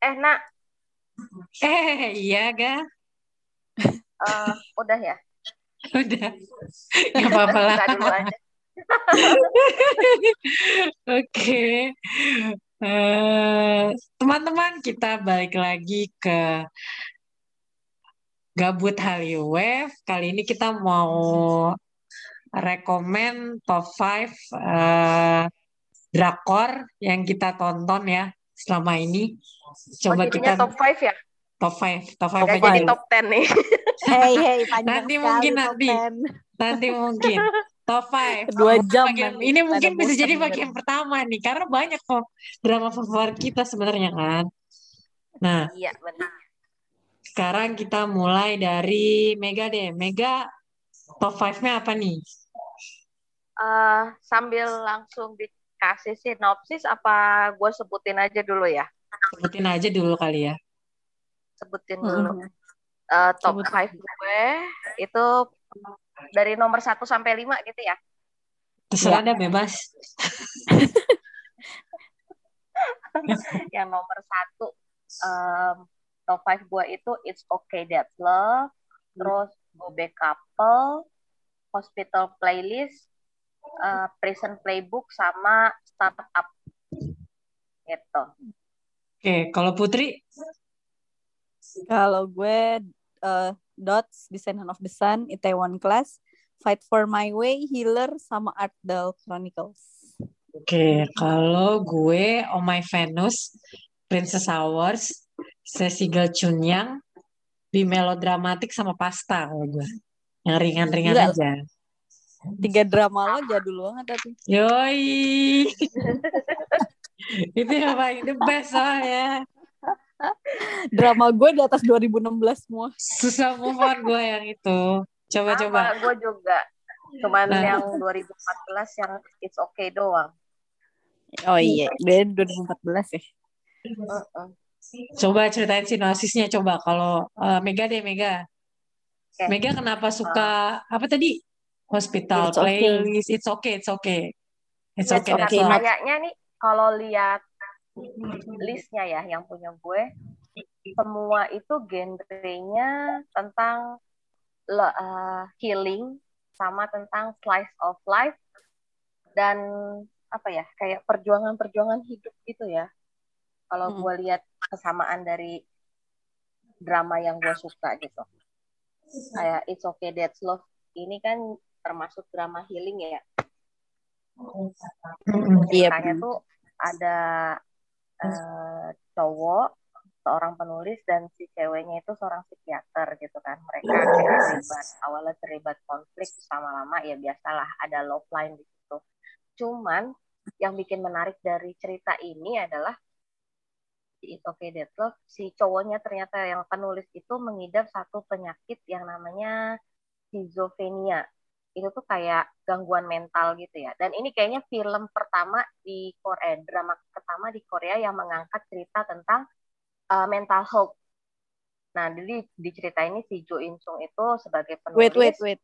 Eh, nak, Eh, iya, ga? eh, udah ya? Udah. Gak apa-apa lah. Oke. Eh, teman-teman, kita balik lagi ke Gabut Hallyu Kali ini kita mau rekomen top 5 eh, drakor yang kita tonton ya selama ini. Oh, Coba jadinya kita top 5 ya? top 5, top 5 Gak aja jadi top 10 nih. Hey, hey, Nanti mungkin nanti. 10. Nanti mungkin top 5. Dua jam Bagian- nanti. ini mungkin bisa jadi bagian pertama nih, karena banyak kok drama favorit kita sebenarnya kan. Nah, Iya, benar. sekarang kita mulai dari Mega deh. Mega top 5-nya apa nih? Eh, sambil langsung dikasih sinopsis, apa gue sebutin aja dulu ya? Sebutin aja dulu kali ya. Sebutin dulu. Eh, top Sebut. 5 gue itu dari nomor 1 sampai 5 gitu ya. Terserah Ya. ada bebas. Yang nomor 1 em, top 5 gue itu It's Okay That's Love, terus Go Back Couple, Hospital Playlist, eh, Prison Playbook, sama Startup. Gitu. Oke, kalau Putri, Kalau gue eh, Dots, Descendant of the Sun, Itaewon Class, Fight for My Way, Healer, sama Art Del Chronicles. oke, kalau gue Oh My Venus, Princess Hours, Cecil Chunyang, Bi Melodramatik sama Pasta kalau gue. Yang ringan-ringan aja. Tiga drama lo jadul banget tapi. Yoi. Itu yang paling the best soalnya. Drama gue di atas 2016 semua. Susah move on gue yang itu. Coba-coba. gue juga. Cuman Nah. yang 2014 yang It's Okay doang. Oh iya, dari 2014 ya. Mm-mm. Coba ceritain sinopsisnya coba. Kalau eh, Mega deh Mega. Mega kenapa suka apa tadi? Hospital It's okay. playlist. It's okay, it's okay. It's It's okay, Nah, okay, kayaknya nih kalau lihat listnya ya yang punya gue, semua itu genrenya tentang le- eh, healing sama tentang slice of life dan apa ya kayak perjuangan-perjuangan hidup gitu ya. Kalau Hmm. gue lihat kesamaan dari drama yang gue suka gitu. Kayak It's Okay That's Love ini kan termasuk drama healing ya. Mm-mm. Iya. ceritanya tuh ada eh, cowok seorang penulis dan si ceweknya itu seorang psikiater gitu kan mereka terlibat awalnya terlibat konflik sama lama ya biasalah ada love line di situ cuman yang bikin menarik dari cerita ini adalah si It's Okay That Love si cowoknya ternyata yang penulis itu mengidap satu penyakit yang namanya schizophrenia itu tuh kayak gangguan mental gitu ya. Dan ini kayaknya film pertama di Korea, drama pertama di Korea yang mengangkat cerita tentang uh, mental health. Nah, jadi di cerita ini si Jo In Sung itu sebagai penulis Wait, wait, wait.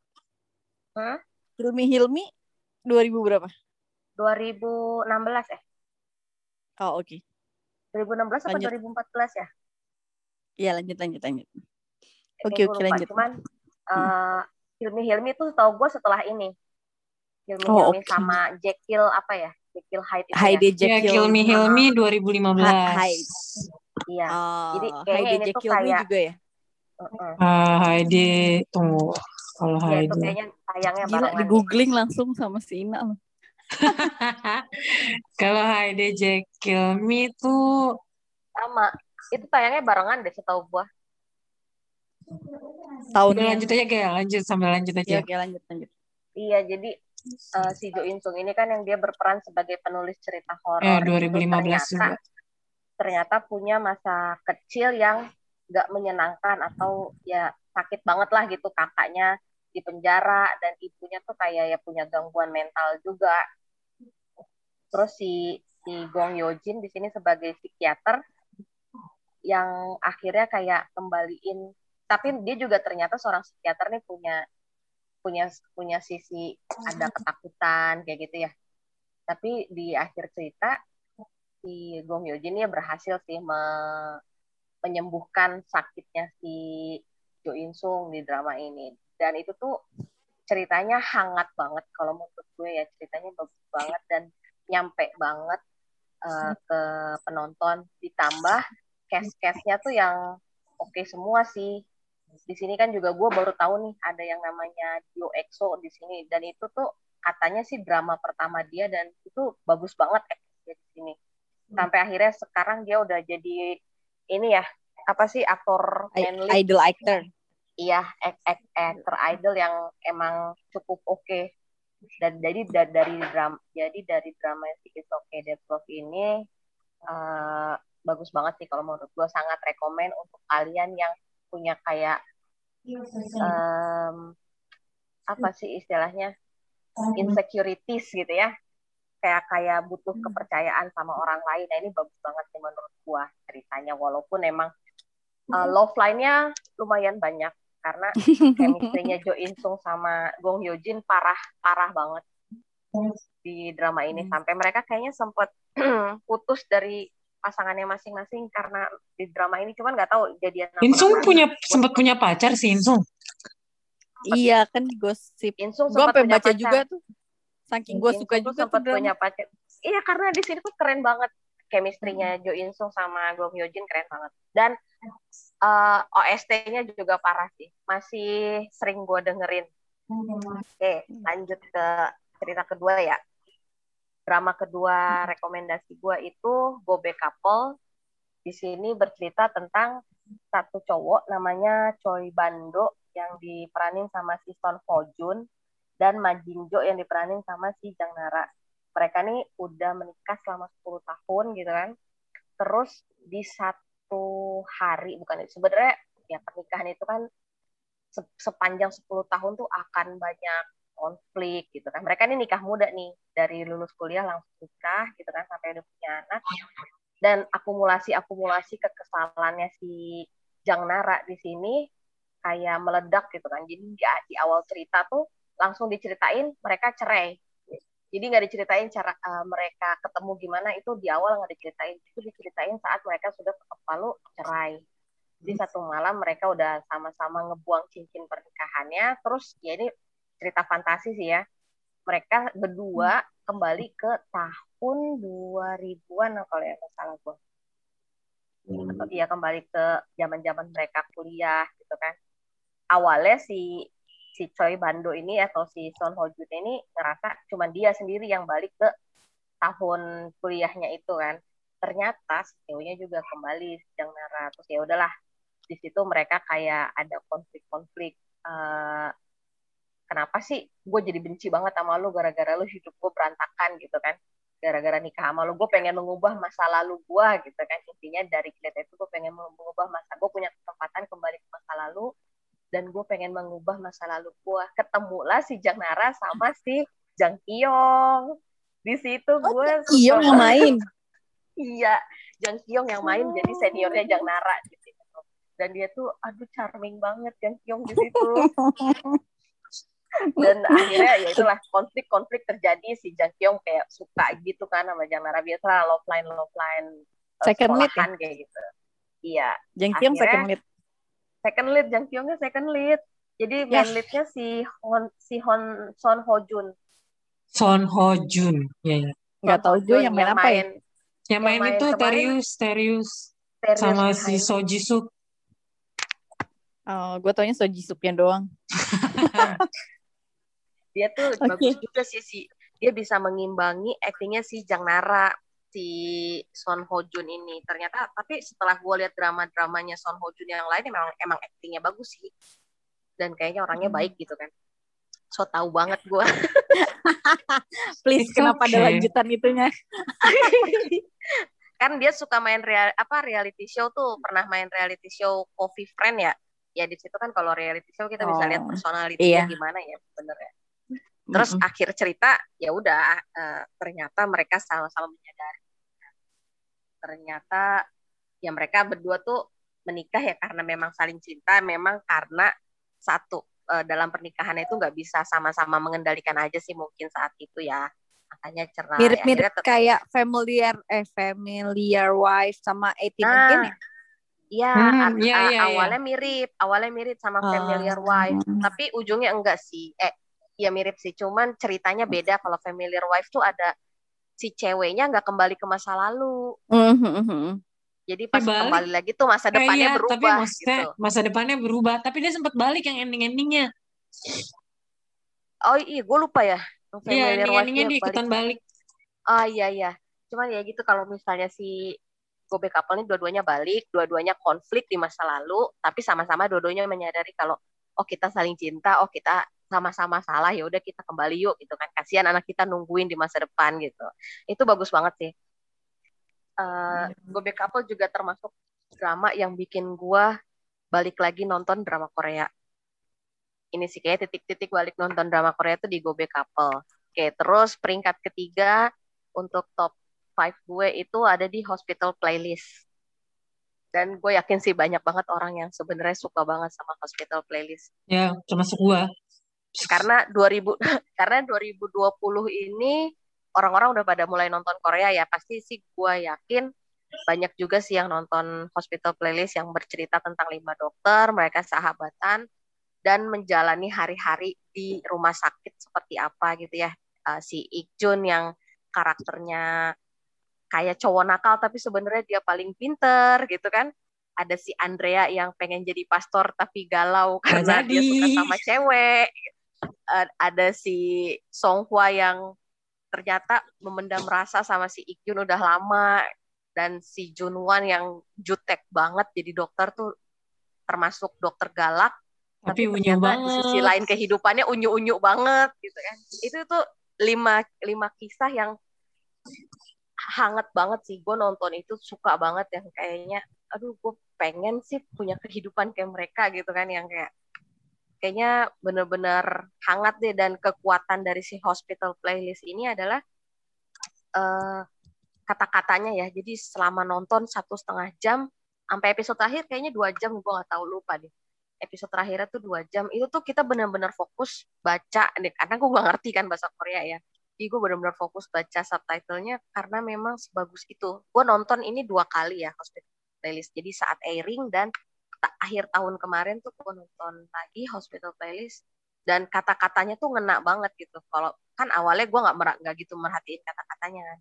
Hmm? Hilmi Hilmi 2000 berapa? 2016 eh Oh, oke. 2016 apa Lanjut. 2014 ya? Iya, lanjut lanjut lanjut. Oke, gue oke, lupa. lanjut. Cuman uh, Hilmi Hilmi tuh tau gue setelah ini. Hilmi Oh, Hilmi oke. sama Jekyll apa ya? Jekyll Hyde itu ya. Heidi Ya, Jekyll. Kill Me Heal Me 2015. Hai. Iya. Oh, Jadi kayaknya Heidi ini tuh Jekyll Me kayak- juga ya? Uh-uh. Ah, Heidi, tunggu. Kalau Ya, itu kayaknya tayangnya Gila, di googling langsung sama si Ina loh. Kalau Heidi Jekyll Me tuh sama itu tayangnya barengan deh setahu gua Udah Tahunnya. lanjut aja kayak lanjut sambil lanjut aja. oke, lanjut lanjut. iya jadi eh, si Jo In Sung ini kan yang dia berperan sebagai penulis cerita horor itu 2015 ternyata juga. ternyata punya masa kecil yang nggak menyenangkan atau ya sakit banget lah gitu kakaknya di penjara dan ibunya tuh kayak ya punya gangguan mental juga terus si si Gong Yoo Jin di sini sebagai psikiater yang akhirnya kayak kembaliin tapi dia juga ternyata seorang psikiater nih punya punya punya sisi ada ketakutan kayak gitu ya. Tapi di akhir cerita si Gong Hyo Jin ya berhasil sih me menyembuhkan sakitnya si Jo In Sung di drama ini. Dan itu tuh ceritanya hangat banget kalau menurut gue ya. Ceritanya bagus banget dan nyampe banget uh, ke penonton. Ditambah cast-castnya tuh yang oke okay semua sih di sini kan juga gue baru tahu nih ada yang namanya Dio EXO di sini. Dan itu tuh katanya sih drama pertama dia dan itu bagus banget di sini. Sampai akhirnya sekarang dia udah jadi ini ya apa sih aktor idol actor. Iya actor idol yang emang cukup oke. Okay. dan jadi dari drama jadi dari drama si It's Okay Dead Love ini uh, bagus banget sih kalau menurut gue sangat rekomend untuk kalian yang punya kayak um, apa sih istilahnya? Insecurities gitu ya. Kayak kayak butuh kepercayaan sama orang lain. Nah ini bagus banget sih menurut gue ceritanya. Walaupun emang uh, love line-nya lumayan banyak. Karena chemistry-nya Jo In Sung sama Gong Hyo Jin parah parah banget. Di drama ini. Sampai mereka kayaknya sempat putus dari pasangannya masing-masing karena di drama ini cuman nggak tahu jadian Insung punya sempat punya pacar sih Insung. Iya kan gosip. Insung gue sampai baca pacar. juga tuh. Saking gue suka juga sempat punya pacar. Iya karena di sini tuh keren banget. Chemistry-nya Jo In Sung sama Gong Hyo Jin keren banget. Dan uh, eh, OST-nya juga parah sih. Masih sering gue dengerin. Oke, lanjut ke cerita kedua ya. Drama kedua rekomendasi gue itu Gobe Couple. Di sini bercerita tentang satu cowok namanya Choi Bando yang diperanin sama si Son Ho Jun dan Ma Jin Jo yang diperanin sama si Jang Nara. Mereka nih udah menikah selama 10 tahun gitu kan. Terus di satu satu hari bukan sebenarnya ya pernikahan itu kan sepanjang 10 tahun tuh akan banyak konflik gitu kan. Mereka ini nikah muda nih dari lulus kuliah langsung nikah gitu kan sampai udah punya anak. Dan akumulasi-akumulasi kekesalannya si Jang Nara di sini kayak meledak gitu kan. Jadi di, di awal cerita tuh langsung diceritain mereka cerai jadi nggak diceritain cara uh, mereka ketemu gimana itu di awal nggak diceritain itu diceritain saat mereka sudah ketok palu cerai di hmm. satu malam mereka udah sama-sama ngebuang cincin pernikahannya terus ya ini cerita fantasi sih ya. Mereka berdua hmm. kembali ke tahun 2000-an kalau ya nggak salah gue hmm. atau dia kembali ke zaman-zaman mereka kuliah gitu kan. Awalnya si si Choi Bando ini atau si Son Ho Jun ini ngerasa cuma dia sendiri yang balik ke tahun kuliahnya itu kan. Ternyata ceweknya juga kembali sedang Nara. Terus ya udahlah di situ mereka kayak ada konflik-konflik uh, kenapa sih gue jadi benci banget sama lu gara-gara lu hidup gue berantakan gitu kan? Gara-gara nikah sama lu gue pengen mengubah masa lalu gue gitu kan? Intinya dari kita itu gue pengen mengubah masa gue punya kesempatan kembali ke masa lalu dan gue pengen mengubah masa lalu gue. Ketemulah si Jang Nara sama si Jang Kyong di situ oh, gue Kyong yang main? Iya Jang Kyong yang main jadi seniornya Jang Nara di situ. Dan dia tuh aduh charming banget Jang Kyong di situ dan akhirnya ya itulah konflik-konflik terjadi. Si Jang Kyong kayak suka gitu kan sama Jang Nara biasa love line love line eh, second lead ya? kayak gitu. Iya. Jang Kyong second lead. Second lead Jang Kyungnya second lead. Jadi main leadnya si Hon si Hon Son Ho Jun. Son Ho Jun ya, ya. nggak tahu juga yang main apa ya? yang main, main itu Terius Terius. Sama si So Jisoo oh gue taunya So Jisoo-nya doang dia tuh okay. bagus juga sih si dia bisa mengimbangi aktingnya si Jang Nara si Son Ho Jun ini. Ternyata tapi setelah gue lihat drama-dramanya Son Ho Jun yang lain emang emang aktingnya bagus sih. Dan kayaknya orangnya hmm. baik gitu kan. So tahu banget gue please kenapa okay. ada lanjutan itunya? Kan dia suka main real apa reality show tuh. Pernah main reality show Coffee Friend ya? Ya di situ kan kalau reality show kita oh, bisa lihat personalitinya iya. gimana ya sebenarnya terus mm -hmm. akhir cerita ya udah uh, ternyata mereka sama-sama menyadari ternyata ya mereka berdua tuh menikah ya karena memang saling cinta, memang karena satu uh, dalam pernikahan itu nggak bisa sama-sama mengendalikan aja sih mungkin saat itu ya. makanya cerai Mirip-mirip tet- kayak familiar eh familiar wife sama 18 Nah, again ya. Iya, Hmm, a- iya, a- iya, iya. awalnya mirip, awalnya mirip sama Ah. Familiar Wife, tapi ujungnya enggak sih. Eh, ya mirip sih, cuman ceritanya beda. Kalau Familiar Wife tuh ada si ceweknya nggak kembali ke masa lalu, Mhm. jadi pas balik. kembali lagi tuh masa Eh, depannya iya, tapi berubah maksudnya gitu. masa depannya berubah. Tapi dia sempat balik yang ending-endingnya. Oh iya, gue lupa ya. Yang Iya, Familiar ending-endingnya Wife-nya dia ikutan balik. Ah iya iya. Cuman ya gitu kalau misalnya si Gobe couple ini dua-duanya balik, dua-duanya konflik di masa lalu, tapi sama-sama dua-duanya menyadari kalau oh kita saling cinta, oh kita sama-sama salah ya udah kita kembali yuk gitu kan. Kasihan anak kita nungguin di masa depan gitu. Itu bagus banget sih. Eh Gobe couple juga termasuk drama yang bikin gua balik lagi nonton drama Korea. Ini sih kayak titik-titik balik nonton drama Korea itu di Gobe couple. Oke, terus peringkat ketiga untuk top 5 gue itu ada di hospital playlist. Dan gue yakin sih banyak banget orang yang sebenarnya suka banget sama hospital playlist. Ya, termasuk gua. Karena 2000 karena 2020 ini orang-orang udah pada mulai nonton Korea ya. Pasti sih gue yakin banyak juga sih yang nonton hospital playlist yang bercerita tentang lima dokter, mereka sahabatan dan menjalani hari-hari di rumah sakit seperti apa gitu ya. Uh, si Ikjun yang karakternya kayak cowok nakal tapi sebenarnya dia paling pinter gitu kan. Ada si Andrea yang pengen jadi pastor tapi galau karena dia jadi. suka sama cewek. Uh, ada si Song Hwa yang ternyata memendam rasa sama si Ikyun udah lama. Dan si Junwan yang jutek banget jadi dokter tuh termasuk dokter galak. Tapi tapi unyu ternyata di sisi banget. lain kehidupannya unyu-unyu banget gitu kan. Itu tuh lima lima kisah yang hangat banget sih. Gue nonton itu suka banget yang kayaknya aduh gue pengen sih punya kehidupan kayak mereka gitu kan. Yang kayak kayaknya bener-bener hangat deh dan kekuatan dari si hospital playlist ini adalah eh, kata-katanya ya. Jadi selama nonton satu setengah jam sampai episode terakhir kayaknya dua jam gue nggak tahu lupa deh. Episode terakhirnya tuh dua jam. Itu tuh kita benar-benar fokus baca karena gue nggak ngerti kan bahasa Korea ya. Jadi gue benar-benar fokus baca subtitlenya karena memang sebagus itu. Gue nonton ini dua kali ya hospital playlist. Jadi saat airing dan akhir tahun kemarin tuh gue nonton lagi hospital playlist dan kata-katanya tuh ngena banget gitu kalau kan awalnya gue nggak nggak gitu merhatiin kata-katanya kan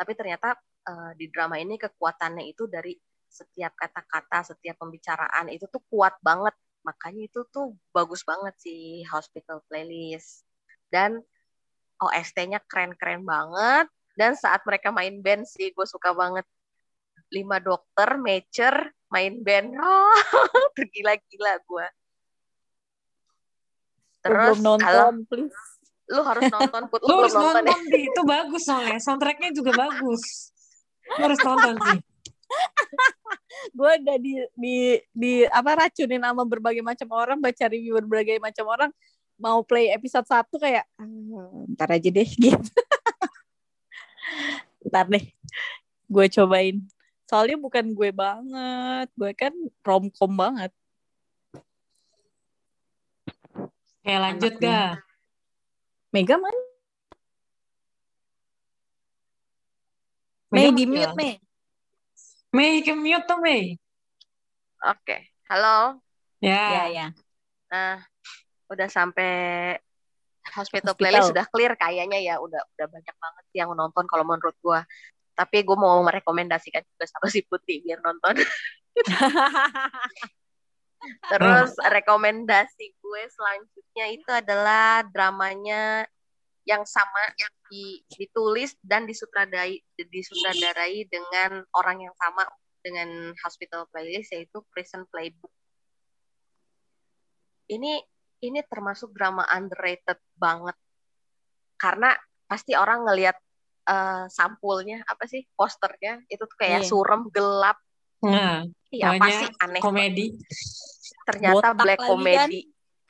tapi ternyata eh, di drama ini kekuatannya itu dari setiap kata-kata, setiap pembicaraan itu tuh kuat banget. Makanya itu tuh bagus banget sih Hospital Playlist. Dan OST-nya keren-keren banget. Dan saat mereka main band sih, gue suka banget. Lima dokter, major, main band. Oh, tergila-gila gue. Terus, belum nonton, kalau please. lu harus nonton, Put. Lu Lu harus nonton ya? nonton, Di. Itu bagus soalnya. Soundtracknya juga bagus. Lu harus nonton sih. Gue udah di di di apa racunin sama berbagai macam orang, baca review berbagai macam orang mau play episode 1 kayak "Ah, ntar aja deh gitu. ntar deh. Gue cobain. Soalnya bukan gue banget. Gue kan romcom banget. Oke, lanjut ga? Mega mana? Mei di mute Mei. Mei, ke mute tuh, Mei. Oke, halo. Ya. Ya ya. Nah, udah sampai hospital Hospital. playlist sudah clear kayaknya ya udah udah banyak banget sih yang nonton kalau menurut gua. Tapi gue mau merekomendasikan juga sama si Putih biar nonton. Terus rekomendasi gue selanjutnya itu adalah dramanya yang sama yang di- ditulis dan disutradarai disutradarai dengan orang yang sama dengan Hospital Playlist yaitu Prison Playbook. Ini ini termasuk drama underrated banget karena pasti orang ngelihat eh, sampulnya apa sih posternya itu tuh kayak Iya. surem gelap Nah, iya sih aneh komedi. ternyata Botak black lagi kan. comedy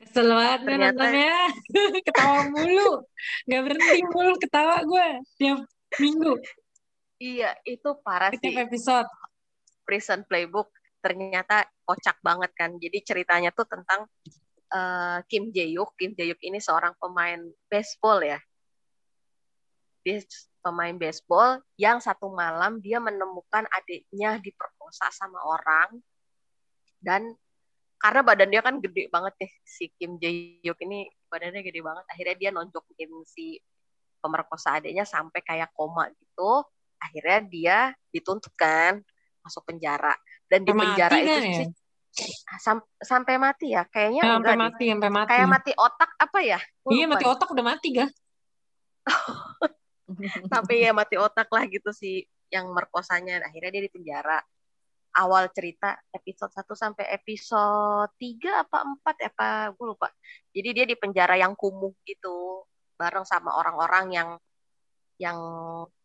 Kesel banget Ternyata- nontonnya. ketawa mulu. Gak berhenti mulu ketawa gue. Tiap minggu. iya itu parah sih Tiap episode. Prison Playbook ternyata kocak banget kan. Jadi ceritanya tuh tentang eh, Kim Jae Hyuk. Kim Jae Hyuk ini seorang pemain baseball ya. dia pemain baseball yang satu malam dia menemukan adiknya diperkosa sama orang dan karena badan dia kan gede banget ya si Kim Jae Hyuk ini badannya gede banget akhirnya dia nonjokin si pemerkosa adiknya sampai kayak koma gitu akhirnya dia dituntut kan masuk penjara dan di penjara itu kan ya? sam- sampai mati ya kayaknya Ya, sampai enggak deh. mati, sampai mati. kayak mati otak apa ya Gua Iya, lupa mati otak udah mati, ga? sampai ya mati otak lah gitu sih yang merkosanya. Akhirnya dia di penjara. Awal cerita episode 1 sampai episode 3 apa 4 ya apa gue lupa. Jadi dia di penjara yang kumuh gitu bareng sama orang-orang yang yang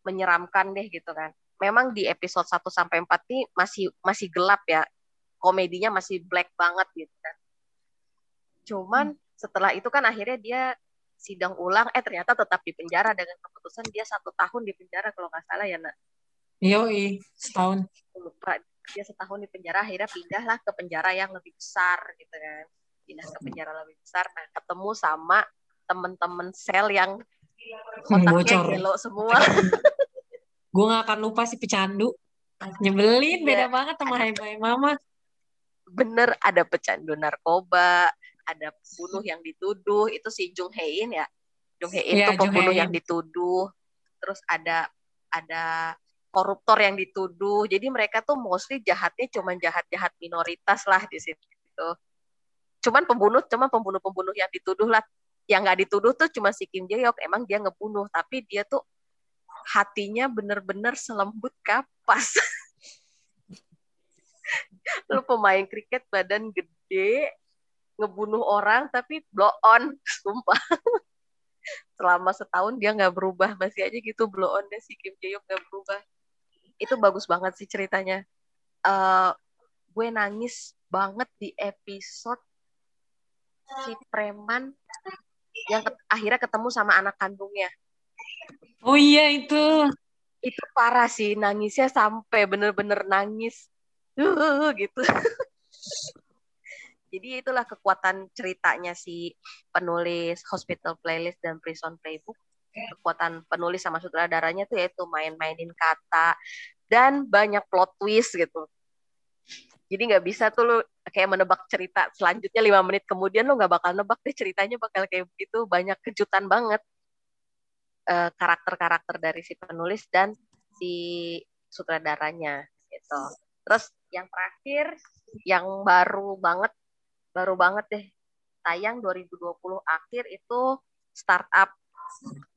menyeramkan deh gitu kan. Memang di episode 1 sampai 4 nih masih masih gelap ya. Komedinya masih black banget gitu kan. Cuman setelah itu kan akhirnya dia sidang ulang eh ternyata tetap di penjara dengan keputusan dia satu tahun di penjara kalau nggak salah ya nak Yoi, setahun. Lupa dia setahun di penjara akhirnya pindahlah ke penjara yang lebih besar gitu kan pindah ke penjara lebih besar nah ketemu sama temen-temen sel yang Hmm, otaknya gelo semua Gue gak akan lupa si pecandu. Nyebelin, Iya. beda banget sama Hai Mama. bener ada pecandu narkoba ada pembunuh yang dituduh itu si Jung Hae In ya. Jung Hae In tuh Jung pembunuh yang dituduh. Terus ada ada koruptor yang dituduh. Jadi mereka tuh mostly jahatnya cuman jahat-jahat minoritas lah di situ. Cuman pembunuh cuman pembunuh-pembunuh yang dituduh lah. Yang nggak dituduh tuh cuma si Kim Jae Hyuk emang dia ngebunuh tapi dia tuh hatinya bener-bener selembut kapas. Lu pemain kriket badan gede ngebunuh orang tapi blow on sumpah. Selama setahun dia nggak berubah masih aja gitu blow on deh si Kim Jae Hyuk nggak berubah. Itu bagus banget sih ceritanya. Eh gue nangis banget di episode si preman yang ket- akhirnya ketemu sama anak kandungnya. Oh iya, itu. itu parah sih nangisnya sampai bener-bener nangis. Uh, gitu jadi itulah kekuatan ceritanya si penulis Hospital Playlist dan Prison Playbook. Kekuatan penulis sama sutradaranya tuh yaitu main-mainin kata dan banyak plot twist gitu. Jadi nggak bisa tuh lu kayak menebak cerita selanjutnya lima menit kemudian lu nggak bakal nebak deh ceritanya bakal kayak begitu. Banyak kejutan banget eh, karakter-karakter dari si penulis dan si sutradaranya gitu. Terus yang terakhir yang baru banget baru banget deh tayang 2020 akhir itu startup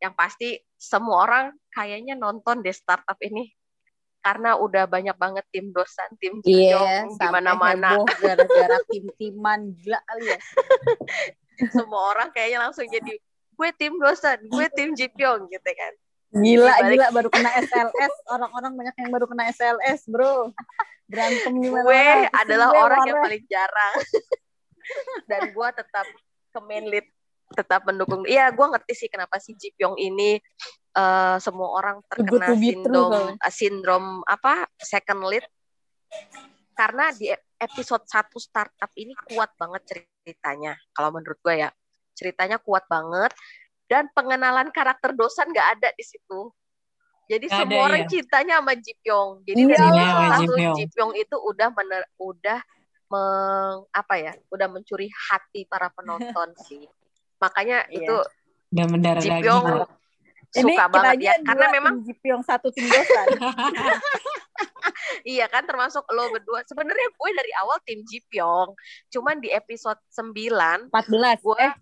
yang pasti semua orang kayaknya nonton deh startup ini karena udah banyak banget tim dosan tim Iya, Jong di mana-mana gara-gara tim-timan gila kali ya. semua orang kayaknya langsung jadi gue tim dosan gue tim Jipyong gitu kan Gila, Dibalik- gila baru kena SLS. Orang-orang banyak yang baru kena SLS, bro. Berantem gimana? gue adalah orang yang paling jarang dan gue tetap ke main lead tetap mendukung. Iya gue ngerti sih kenapa si Ji Pyong ini eh, semua orang terkena to be true sindrom eh, sindrom apa second lead. Karena di e- episode 1 startup ini kuat banget ceritanya kalau menurut gue ya. Ceritanya kuat banget dan pengenalan karakter dosan nggak ada di situ. Jadi Nggak semua ada, orang iya. cintanya sama Ji Pyong. Jadi Iya. dari episode Iya, satu Ji Pyong. Ji Pyong itu udah mener, udah meng, apa ya udah mencuri hati para penonton sih makanya Iya. itu Udah mendarah Ji daging. Pyong Ini suka kita banget aja ya karena memang Jipyong satu tim dosan. iya kan termasuk lo berdua sebenarnya gue dari awal tim Ji Pyong cuman di episode 9 14. gue Eh,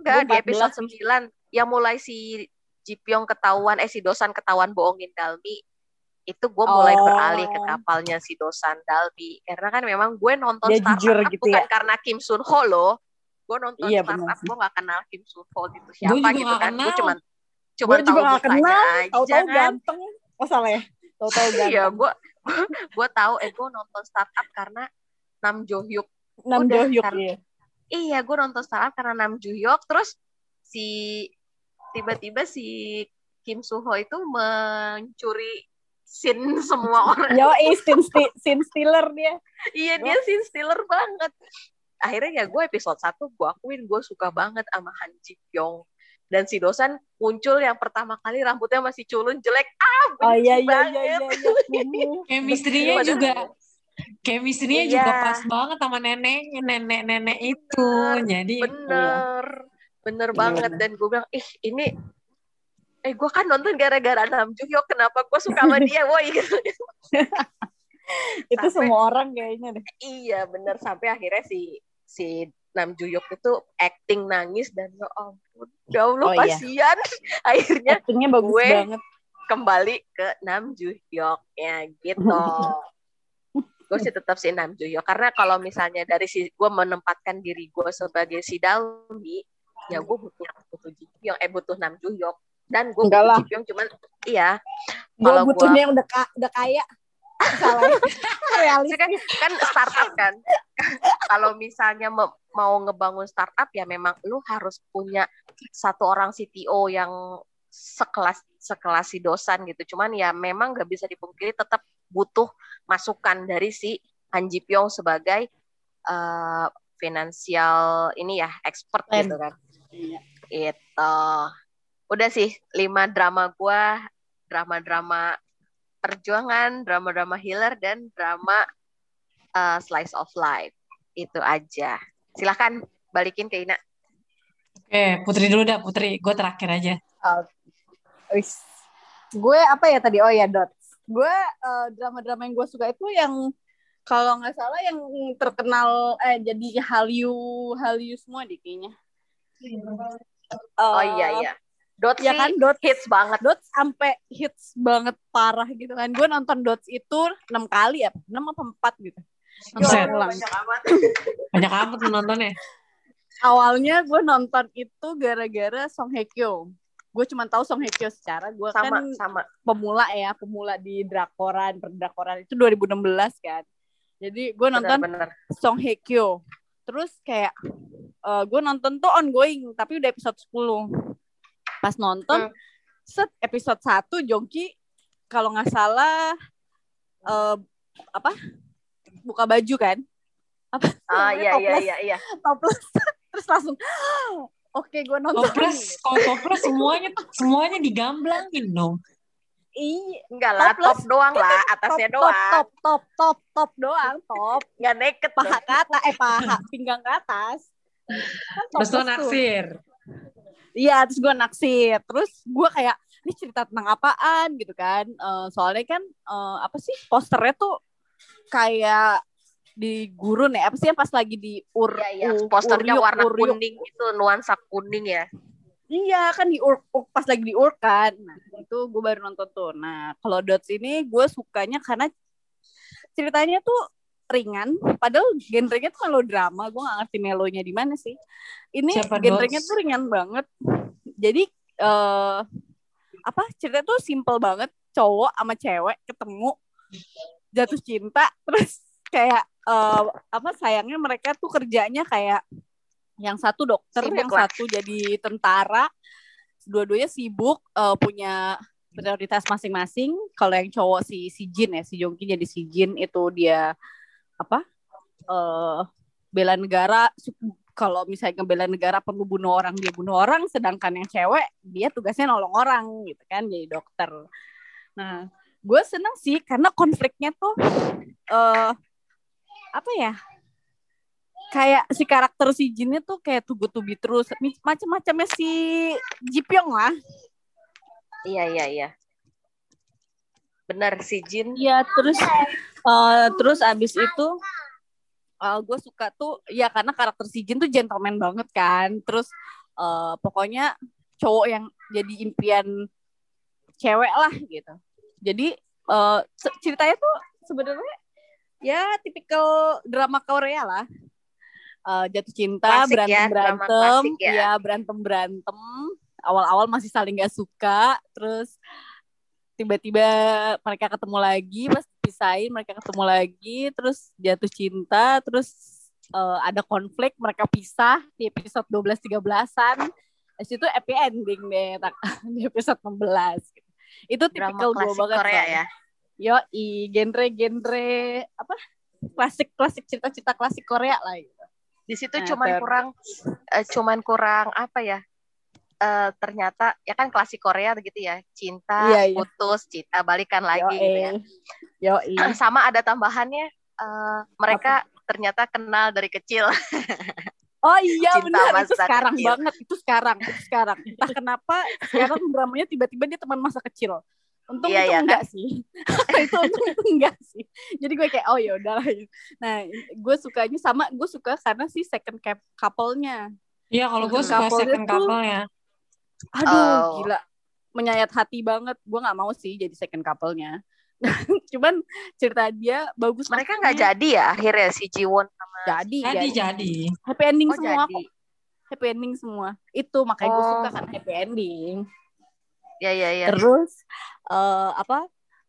enggak gue di episode 14 9 yang mulai si Ji Pyong ketahuan eh si Dosan ketahuan bohongin Dalmi itu gue mulai Oh. beralih ke kapalnya si Dosan Dalmi karena kan memang gue nonton Dia startup jujur gitu bukan ya. karena Kim Sun Ho loh gue nonton Iya, startup gue gak kenal Kim Sun Ho gitu Gua siapa juga gitu kan gue kenal. cuman Gue cuman juga tahu gak mukanya kenal, tahu-tahu kan ganteng. Oh salah ya? Tahu-tahu ganteng. iya gue gue tahu eh gue nonton startup karena Nam Jo Hyuk Nam Jo Hyuk iya. iya gue nonton startup karena Nam Jo Hyuk terus si tiba-tiba si Kim Soo Ho itu mencuri scene semua orang Yo, eh, scene, sti- scene stealer dia. iya dia scene stealer banget akhirnya ya gue episode 1 gue akuin gue suka banget sama Han Ji Pyong dan si dosen muncul yang pertama kali rambutnya masih culun jelek ah Oh benci iya iya iya banget. iya. iya. Chemistry-nya Padahal- juga chemistry-nya Iya. juga pas banget sama neneknya, nenek-nenek itu. Jadi bener bener Iya, banget bener. dan gue bilang ih ini eh gue kan nonton gara-gara Nam Joo Hyuk kenapa gue suka sama dia woi gitu Itu Sampai- semua orang kayaknya deh. iya bener sampai akhirnya si si Nam Joo Hyuk itu acting nangis dan ya ampun ya Allah Oh, iya. kasihan akhirnya Actingnya bagus gue- banget. kembali ke Nam Joo Hyuk ya gitu gue sih tetap si Nam Joo Hyuk karena kalau misalnya dari si gue menempatkan diri gue sebagai si Dalmi ya gue butuh butuh Pyong eh butuh Nam Joo Hyuk dan gue butuh lah. Ji Pyong cuman iya Gue kalau butuhnya gua- yang udah ka- udah kaya. Salah. Kan kan startup kan kalau misalnya mau ngebangun startup ya memang lu harus punya satu orang CTO yang sekelas sekelas si dosan gitu cuman ya memang gak bisa dipungkiri tetap butuh masukan dari si Han Ji Pyong sebagai eh finansial ini ya expert gitu kan Iya. itu udah sih lima drama gua drama-drama perjuangan drama-drama healer dan drama uh, slice of life itu aja silahkan balikin ke Ina Oke, Putri dulu dah, Putri. Gue terakhir aja. Wis. Gue apa ya tadi? Oh ya Dots. Gue eh, drama-drama yang gue suka itu yang kalau nggak salah yang terkenal eh jadi Hallyu Hallyu semua deh kayaknya. oh iya iya Dot Ya kan Dots hits banget Dots sampai hits banget parah gitu kan. Gue nonton Dots itu enam kali ya, enam apa empat gitu. Buset. Ya Allah, banyak amat. Banyak amat nontonnya. Awalnya gue nonton itu gara-gara Song Hye Kyo. Gue cuma tahu Song Hye Kyo secara gue sama kan sama pemula ya, pemula di drakoran, perdrakoran itu 2016 kan. Jadi gue nonton benar-benar Song Hye Kyo. Terus kayak eh, gue nonton tuh ongoing, tapi udah episode 10. Pas nonton, Hmm. set episode 1 Jongki kalau nggak salah eh apa? Buka baju kan? Apa? ah iya iya Topless. iya iya Topless. Terus langsung Oke, gue nonton. Toples, kalau toples semuanya semuanya digamblangin dong. Iya, enggak lah Topless. top doang lah atasnya top, doang Top, top, top, top doang, top. nggak naked Paha ke atas, eh paha, pinggang ke atas. Kan Terus lo naksir. Iya, terus gue naksir. Terus gue kayak, ini cerita tentang apaan gitu kan. Eh, soalnya kan, eh, apa sih, posternya tuh kayak di gurun ya. Apa sih yang pas lagi di ur, iya. u- Posternya uryuk, warna uryuk. kuning itu nuansa kuning ya. Iya kan di ur, ur- pas lagi di ur kan. Nah itu gue baru nonton tuh. Nah kalau Dots ini gue sukanya karena ceritanya tuh ringan. Padahal genrenya tuh melodrama. Gue gak ngerti melonya di mana sih. Ini Siapa genrenya tuh ringan banget. Jadi eh apa cerita tuh simple banget. Cowok sama cewek ketemu jatuh cinta terus kayak eh apa sayangnya mereka tuh kerjanya kayak yang satu dokter, Sibuk yang lah. satu jadi tentara. Dua-duanya sibuk eh, punya prioritas masing-masing. Kalau yang cowok si si Jin ya, si Jongki jadi si Jin itu dia apa? eh bela negara kalau misalnya bela negara perlu bunuh orang dia bunuh orang sedangkan yang cewek dia tugasnya nolong orang gitu kan jadi dokter nah gue seneng sih karena konfliknya tuh eh apa ya kayak si karakter si Jinnya tuh kayak tugu tubi terus macam-macamnya si Jipyong lah Iya iya iya. Benar si Jin. Iya terus eh, terus abis itu gue suka tuh ya karena karakter si Jin tuh gentleman banget kan. Terus eh, pokoknya cowok yang jadi impian cewek lah gitu. Jadi eh, se- ceritanya tuh sebenarnya ya tipikal drama Korea lah. Eh, jatuh cinta Klasik ya, berantem drama berantem klasik ya. ya berantem berantem awal-awal masih saling gak suka. Terus tiba-tiba mereka ketemu lagi pas dipisahin mereka ketemu lagi terus jatuh cinta terus eh, ada konflik mereka pisah di episode 12 13-an Habis itu happy ending deh di episode 16 gitu. itu tipikal gue klasik banget Korea ya. yo i genre-genre apa klasik-klasik cerita-cerita klasik Korea lah gitu. Di situ Nah, cuman ter- kurang eh, cuman kurang apa ya? Eh, ternyata ya kan klasik Korea gitu ya cinta Iya, iya. putus cinta balikan lagi gitu ya. Yo, sama ada tambahannya eh, mereka ternyata kenal dari kecil. Oh iya Cinta benar. itu masa sekarang kecil. banget itu sekarang itu sekarang. Entah kenapa sekarang dramanya tiba-tiba dia teman masa kecil. Untung Iya, itu iya, enggak sih. Itu untung itu enggak sih. Jadi gue kayak oh ya udah nah gue sukanya sama gue suka karena si second cap couple-nya. Iya, kalau gue Second suka couple-nya second tuh- couple-nya. Aduh Oh. gila. Menyayat hati banget. Gue nggak mau sih jadi second couple-nya. Cuman cerita dia bagus mereka nggak jadi ya akhirnya si Jiwon sama jadi Jadi, jadi. jadi. happy ending oh semua jadi. kok. Happy ending semua. Itu makanya gue Oh. suka kan happy ending. Ya ya ya. Terus eh, apa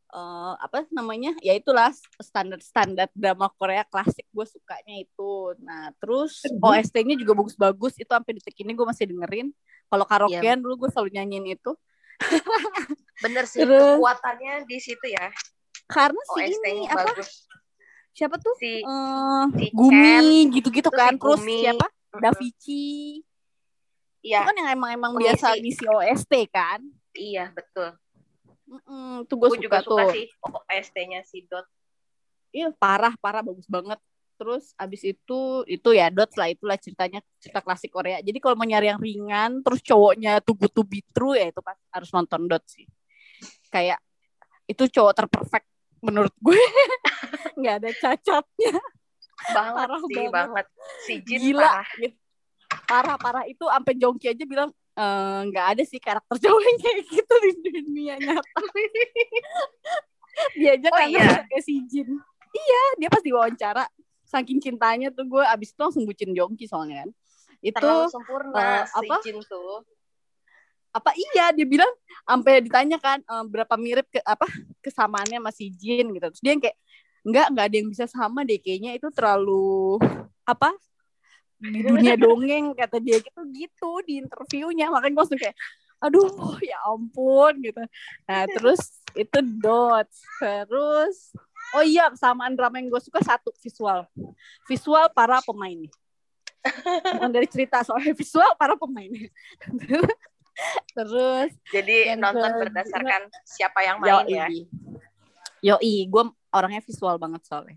eh, apa namanya ya itulah standar standar drama Korea klasik gue sukanya itu. Nah terus. OST-nya juga bagus-bagus itu sampai detik ini gue masih dengerin. Kalau Iya. karaokean dulu gue selalu nyanyiin itu. Bener sih Terus- kekuatannya di situ ya. Karena si ini apa? bagus. Siapa tuh? Si Eh, si Gumi gitu-gitu kan si terus Gumi. siapa? Mm-mm. Davichi iya. Itu kan yang emang emang biasa ngisi OST kan? Iya betul Mm-mm, tuh gue suka juga tuh suka sih OST-nya si Dot Iya parah parah bagus banget. Terus abis itu itu ya Dots lah itulah ceritanya cerita klasik Korea. Jadi kalau mau nyari yang ringan terus cowoknya tuh good to be true ya itu pas harus nonton Dots sih. Kayak itu cowok terperfect menurut gue. nggak ada cacatnya. banget Parah sih banget. banget si Jin Gila. parah gitu. Parah parah itu sampai Jongki aja bilang "Eh, nggak ada sih karakter cowok yang kayak gitu di dunia nyata. dia aja Oh, kan iya? kayak si Jin. Iya, dia pas diwawancara saking cintanya tuh gue abis itu langsung bucin Jongki soalnya kan. Itu terlalu sempurna eh, si apa? Jin tuh apa iya dia bilang sampai ditanya kan eh, berapa mirip ke apa kesamaannya sama si Jin gitu. Terus dia yang kayak enggak enggak ada yang bisa sama deh kayaknya itu terlalu apa di dunia dongeng kata dia gitu gitu di interviewnya. Makanya gue langsung kayak aduh ya ampun gitu. Nah terus itu dots. Terus oh iya kesamaan drama yang gue suka satu visual. Visual para pemainnya bukan dari cerita soalnya visual para pemainnya terus jadi nonton kedua- berdasarkan siapa yang main ya? Yoi, gue orangnya visual banget soalnya.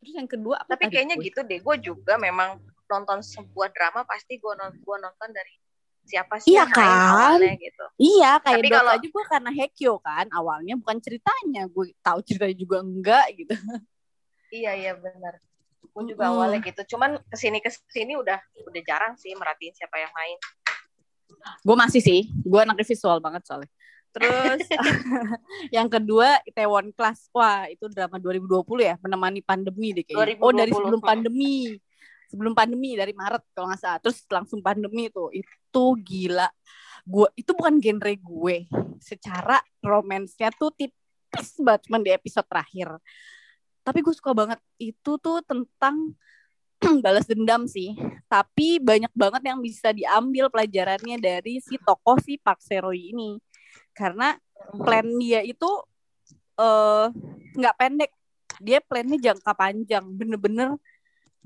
Terus yang kedua apa tapi kayaknya gue? gitu deh. Gue juga memang nonton sebuah drama pasti gue nonton gua nonton dari siapa sih Iya yang kan? awalnya gitu Iya, kayak Tapi kalau- aja gue karena Hekyo kan, awalnya bukan ceritanya, gue tahu ceritanya juga enggak gitu. iya iya benar gue juga Mm-mm. awalnya gitu cuman ke sini ke sini udah udah jarang sih merhatiin siapa yang main Gue masih sih, gue anaknya visual banget soalnya. Terus yang kedua Itaewon Class. Wah, itu drama 2020 ya, menemani pandemi deh kayaknya. Oh, dari 2020. sebelum pandemi. Sebelum pandemi dari Maret kalau nggak salah. Terus langsung pandemi tuh. Itu gila. Gue itu bukan genre gue. Secara romansnya tuh tipis banget cuman di episode terakhir. Tapi gue suka banget itu tuh tentang balas dendam sih. Tapi banyak banget yang bisa diambil pelajarannya dari si tokoh si Park Seroy ini. Karena plan dia itu eh nggak pendek. Dia plannya jangka panjang. Bener-bener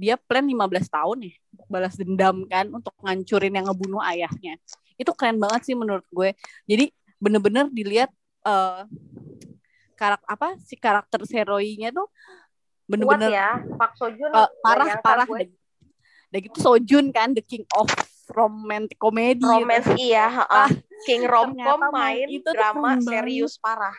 dia plan 15 tahun ya balas dendam kan untuk ngancurin yang ngebunuh ayahnya. Itu keren banget sih menurut gue. Jadi bener-bener dilihat eh karakter apa si karakter Seroy-nya tuh kuat bener-bener ya Pak Sojun Eh, nggak parah parah gue. dan, gitu Sojun kan the king of romantic comedy romance gitu. iya heeh. King Romcom main itu drama serius parah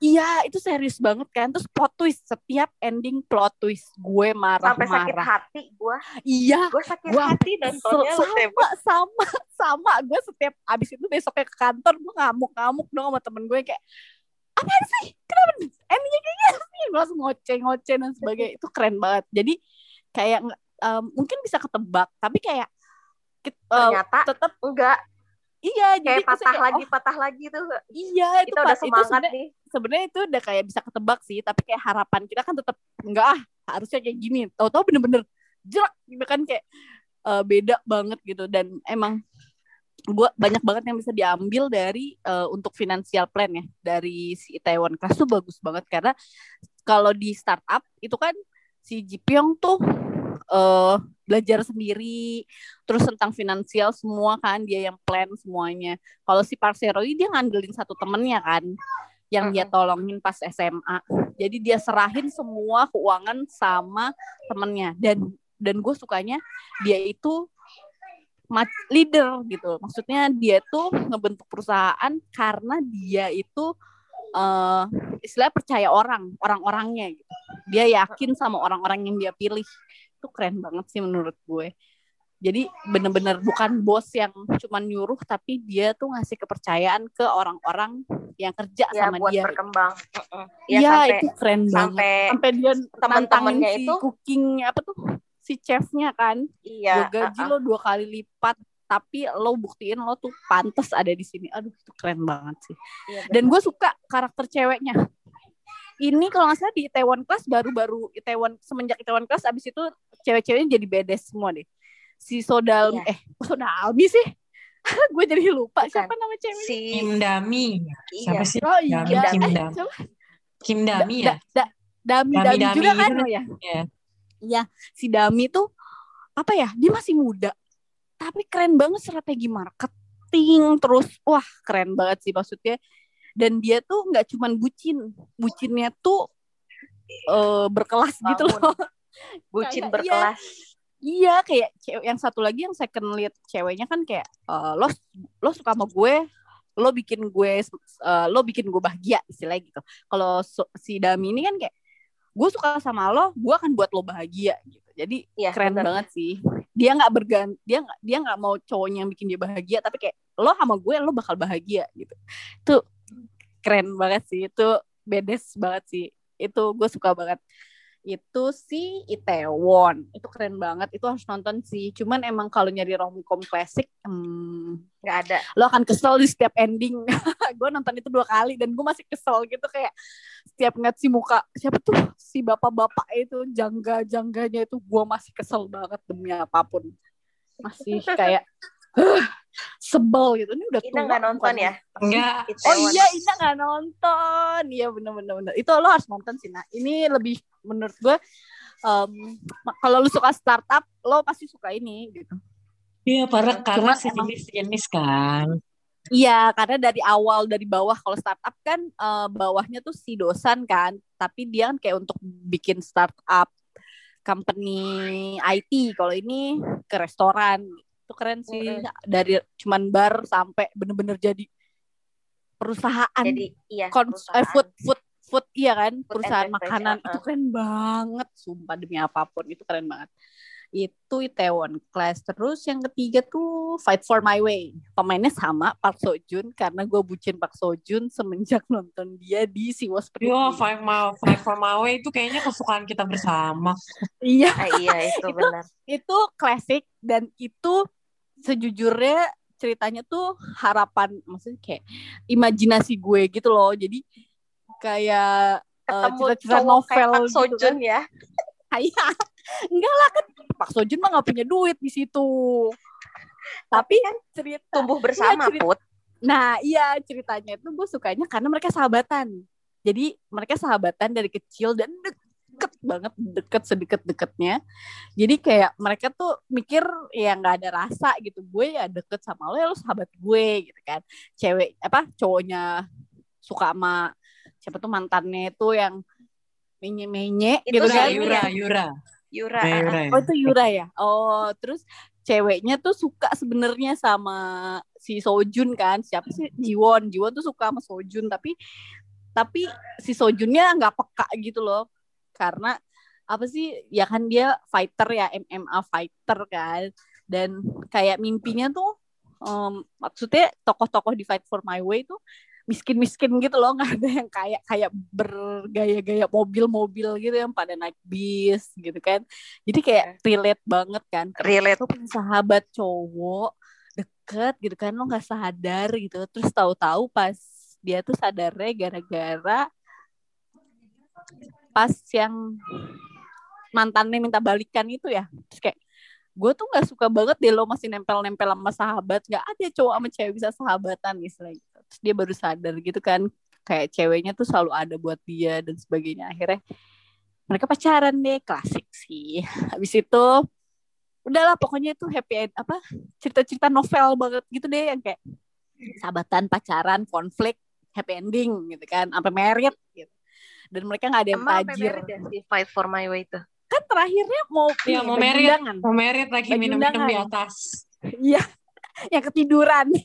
iya itu serius banget kan. Terus plot twist setiap ending plot twist gue marah sampai sakit hati gue iya. Gue sakit Gua hati lu Tem. sama sama sama. Gue setiap abis itu besoknya ke kantor gue ngamuk ngamuk dong sama temen gue kayak apa sih? Kenapa endingnya kayak gini gue langsung ngoceh ngoceh dan sebagainya. Itu keren banget. Jadi kayak em, mungkin bisa ketebak tapi kayak kit- eh, ternyata tetap enggak. Iya jadi kayak patah maksudnya lagi patah lagi tuh. Oh, iya itu kita udah itu semangat sebenarnya nih sebenarnya itu udah kayak bisa ketebak sih tapi kayak harapan kita kan tetap enggak ah harusnya kayak gini. Tahu-tahu bener-bener jerak gitu kan kayak eh, beda banget gitu. Dan emang gua banyak banget yang bisa diambil dari eh, untuk financial plan ya dari si Taiwan Class tuh bagus banget. Karena kalau di startup itu kan si Ji Pyong tuh eh belajar sendiri terus tentang finansial semua kan dia yang plan semuanya. Kalau si Parcero ini dia ngandelin satu temennya kan yang dia tolongin pas SMA jadi dia serahin semua keuangan sama temennya. Dan dan gue sukanya dia itu leader gitu. Maksudnya dia tuh ngebentuk perusahaan karena dia itu uh, istilah percaya orang orang-orangnya gitu. Dia yakin sama orang-orang yang dia pilih. Itu keren banget sih menurut gue jadi bener-bener bukan bos yang cuma nyuruh tapi dia tuh ngasih kepercayaan ke orang-orang yang kerja ya, sama buat dia. berkembang. Iya ya, itu keren sampai banget. Sampai dia teman-temannya si itu. cooking apa tuh si chefnya kan. Iya gue gaji lo dua kali lipat tapi lo buktiin lo tuh pantas ada di sini. Aduh itu keren banget sih. Iya, dan gue suka karakter ceweknya. Ini kalau nggak salah di Taiwan Class baru-baru Taiwan semenjak Taiwan Class abis itu cewek-ceweknya jadi bedes semua deh si Sodal Iya. eh Sodalmi sih gue jadi lupa Bukan. siapa nama ceweknya si Kim Dami. Siapa iya sih? oh Dami, iya Kim eh, Dami. siapa? Kim Da- Dami ya? da- da- Dami Dami, Dami, Dami juga kan gitu. ya Iya. Iya, si Dami tuh apa ya? Dia masih muda, tapi keren banget strategi marketing. Terus, wah keren banget sih maksudnya. Dan dia tuh nggak cuman bucin, bucinnya tuh eh, berkelas gitu Bangun. loh. bucin Kayak, berkelas Iya, kayak cewek yang satu lagi yang second lead ceweknya kan kayak eh, lo lo suka sama gue, lo bikin gue eh, lo bikin gue bahagia istilahnya gitu. Kalau so- si Dami ini kan kayak gue suka sama lo, gue akan buat lo bahagia gitu. Jadi Iya, keren bener. banget sih. Dia nggak bergan, dia nggak dia nggak mau cowoknya yang bikin dia bahagia, tapi kayak lo sama gue lo bakal bahagia gitu. Itu keren banget sih. Itu bedes banget sih. Itu gue suka banget itu si Itaewon. Itu keren banget. Itu harus nonton sih. Cuman emang kalau nyari romcom klasik hmm, nggak ada. Lo akan kesel di setiap ending. Gue nonton itu dua kali dan gue masih kesel gitu. Kayak setiap ngeliat si muka siapa tuh? Si bapak-bapak itu jangga jangganya itu gue masih kesel banget demi apa pun. Masih kayak sebel gitu ini udah Ina tua nggak nonton ya Enggak. Oh iya, Ina nggak nonton. Iya bener bener bener. Itu lo harus nonton sih, Nah. Ini lebih menurut gue, em, ma- kalau lu suka startup, lo pasti suka ini gitu. Iya, para karena sejenis-jenis kan. Iya, karena dari awal dari bawah kalau startup kan eh, bawahnya tuh si dosan kan, tapi dia kan kayak untuk bikin startup company IT. Kalau ini ke restoran, itu keren sih. Dari cuman bar sampai bener-bener jadi perusahaan. jadi iya Kons- eh, perusahaan. food food food iya kan Food perusahaan makanan uh-uh. itu keren banget sumpah demi apa pun itu keren banget itu Itaewon Class terus yang ketiga tuh Fight for My Way pemainnya sama Park Seo Joon karena gue bucin Park Seo Joon semenjak nonton dia di Si Was Pretty Yo, Mile, Five for My Way itu kayaknya kesukaan kita bersama. iya Ah, iya itu Itu- benar itu klasik dan itu sejujurnya ceritanya tuh harapan maksudnya kayak imajinasi gue gitu loh jadi kayak eh, ketemu cita-cita cowok kayak novel Pak gitu Sojun kan. ya Iya. Enggak lah kan Pak Sojun mah gak punya duit di situ. Tapi kan cerita tumbuh bersama cerita- put Nah, iya ceritanya itu gue sukanya karena mereka sahabatan. Jadi mereka sahabatan dari kecil dan deket banget, deket sedekat-deketnya. Jadi kayak mereka tuh mikir ya nggak ada rasa gitu. Gue ya deket sama lo ya lo sahabat gue gitu kan. Cewek apa cowoknya suka sama siapa tuh mantannya itu yang menye-menye Itu gitu Yura, kan. Yura, ya? Yura. Yura Eh, ah, Yura ya. Oh itu Yura ya. Oh terus ceweknya tuh suka sebenarnya sama si Sojun kan. Siapa sih Jiwon? Jiwon tuh suka sama Sojun tapi tapi si Sojunnya nggak peka gitu loh. Karena apa sih? Ya kan dia fighter ya MMA fighter kan. Dan kayak mimpinya tuh em, maksudnya tokoh-tokoh di Fight for My Way tuh miskin-miskin gitu loh. Nggak ada yang kayak kayak bergaya-gaya mobil-mobil gitu yang pada naik bis gitu kan. Jadi kayak relate banget kan. Relate. Punya sahabat cowok deket gitu kan lo nggak sadar gitu. Terus tahu-tahu pas dia tuh sadarnya gara-gara pas yang mantannya minta balikan itu ya. Terus kayak gue tuh nggak suka banget deh lo masih nempel-nempel sama sahabat. Nggak ada cowok sama cewek bisa sahabatan istilahnya gitu. terus dia baru sadar gitu kan kayak ceweknya tuh selalu ada buat dia dan sebagainya. Akhirnya mereka pacaran deh klasik sih. Habis itu udahlah pokoknya itu happy end apa cerita-cerita novel banget gitu deh yang kayak sahabatan pacaran konflik happy ending gitu kan sampai married gitu dan mereka nggak ada yang Emang tajir ya si Fight for My Way itu. kan terakhirnya mau ini, mau undangan. Mau merit lagi minum-minum di atas. Iya, yang ketiduran.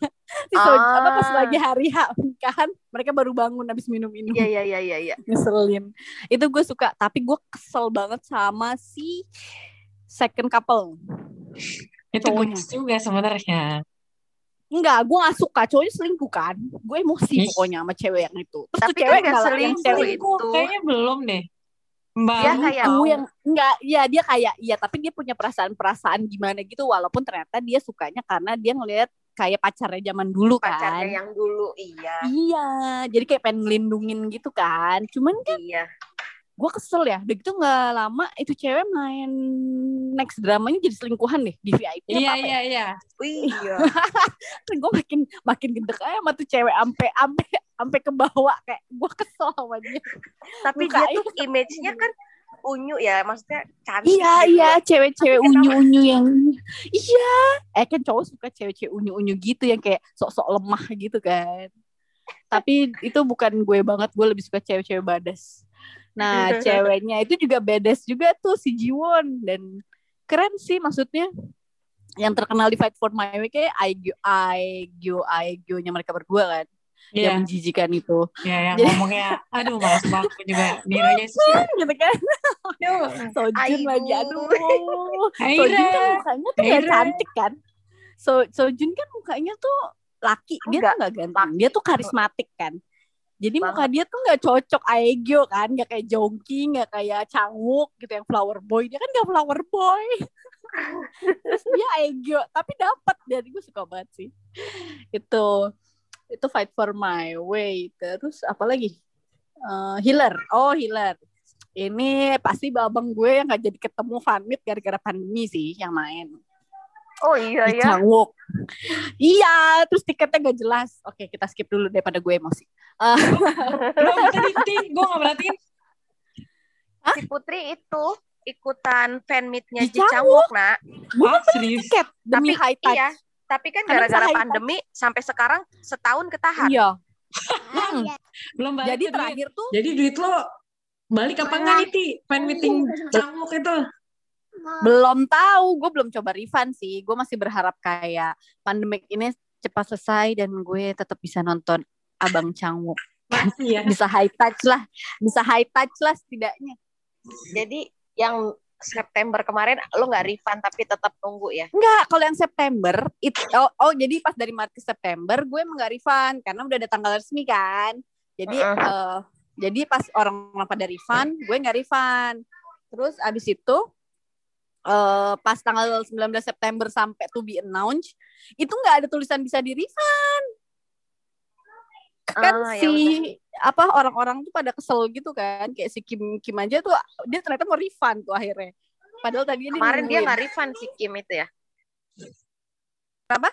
Si So- Ah. apa pas lagi hari H kan mereka baru bangun habis minum-minum. Iya iya iya iya iya. Ngeselin. Itu gue suka, tapi gue kesel banget sama si second couple. Itu bagus juga sebenarnya. Enggak, gue gak suka cowoknya selingkuh kan. Gue emosi pokoknya sama cewek yang itu. Terus Tapi cewek kan ngalah- yang selingkuh cewek itu. Selingkuh, kayaknya belum deh. Mbak. Dia kayak itu yang enggak ya dia kayak iya tapi dia punya perasaan-perasaan gimana gitu walaupun ternyata dia sukanya karena dia ngelihat kayak pacarnya zaman dulu pacarnya kan yang dulu iya. iya jadi kayak pengen ngelindungin gitu kan cuman kan Iya. Gue kesel ya udah gitu nggak lama itu cewek main next dramanya jadi selingkuhan deh di VIP Iya, apa iya, iya. Wih, iya. gue makin makin gendek aja sama tuh cewek ampe ampe ampe ke bawah kayak gue kesel sama dia Tapi dia Mukanya. tuh image-nya kan unyu ya, maksudnya cantik. Iya gitu iya ya. cewek-cewek Tapi kenapa? unyu-unyu yang iya eh kan cowok suka cewek-cewek unyu-unyu gitu yang kayak sok-sok lemah gitu kan. Tapi itu bukan gue banget, gue lebih suka cewek-cewek badas. Nah ceweknya itu juga badas juga tuh si Jiwon. Dan keren sih maksudnya. Yang terkenal di Fight for My Way kayak Aegyo Aegyo Aegyo-nya mereka berdua kan? Iya, yang menjijikan itu. Iya, yang Jadi- ngomongnya, aduh malas banget juga. Nironya sih. gitu kan? Aduh, Sojun lagi aduh. Sojun kan mukanya tuh gak cantik kan. So Sojun kan mukanya tuh laki, dia Enggak, tuh gak ganteng, dia tuh karismatik kan. Jadi muka Banget. dia tuh gak cocok Aegyo kan, gak kayak Jongki, gak kayak Changwook gitu yang flower boy. Dia kan gak flower boy. Terus dia Aegyo, tapi dapat dari gue suka banget sih. Itu itu fight for my way. Terus apa lagi? Eh, healer. Oh, healer. Ini pasti babang gue yang gak jadi ketemu Vanit gara-gara pandemi sih yang main. Oh iya Di ya. Cangwook. Iya, terus tiketnya gak jelas. Oke, kita skip dulu daripada gue emosi. Eh, Belum tadi, Ting. Gue gak perhatiin. Si Putri itu ikutan fan meet-nya Di Ji Changwook, nak. Bukan Wah, serius. tiket demi Tapi high touch. iya, tapi kan gara-gara pandemi sampai sekarang setahun ketahan. Iya. Belum balik Jadi duit. terakhir tuh Jadi duit lo balik apa enggak nih, Ti? Fan meeting cangmuk itu. Belum tahu, gue belum coba refund sih. Gue masih berharap kayak pandemik ini cepat selesai dan gue tetap bisa nonton Abang Cangwook. Masih ya. Bisa high touch lah, bisa high touch lah setidaknya. Jadi yang September kemarin lo nggak refund tapi tetap nunggu ya. Enggak, kalau yang September, it, oh, oh jadi pas dari Maret ke September gue emang gak refund karena udah ada tanggal resmi kan. Jadi Heeh. eh, jadi pas orang pada refund, gue nggak refund. Terus abis itu eh pas tanggal 19 September sampai to be announced, itu nggak ada tulisan bisa di refund. Kan ya si udah. apa orang-orang tuh pada kesel gitu kan, kayak si Kim Kim aja tuh dia ternyata mau refund tuh akhirnya. Padahal dia Kemarin dia nggak refund si Kim itu ya. Apa?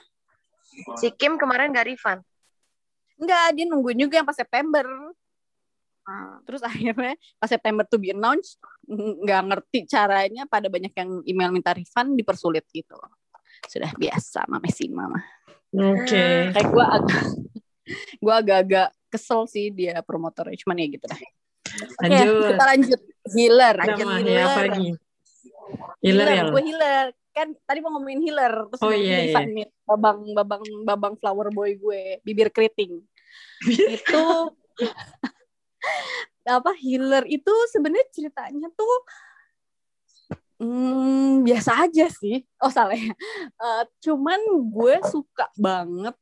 Si Kim kemarin nggak refund. Enggak, dia nungguin juga yang pas September. Terus akhirnya pas September to be announced, nggak ngerti caranya pada banyak yang email minta refund dipersulit gitu. Sudah biasa mama sih mama. Oke. Kayak gue agak gue agak-agak kesel sih dia promotornya cuman ya gitu dah. Oke, Lanjut. kita lanjut healer. Lanjut mah, healer. ya apa lagi? Healer ya lo? gue healer. Kan tadi mau ngomongin healer terus Oh, iya, iya. babang babang babang flower boy gue, bibir keriting. itu apa healer itu sebenarnya ceritanya tuh hmm, biasa aja sih. Oh salah ya. Eh, cuman gue suka banget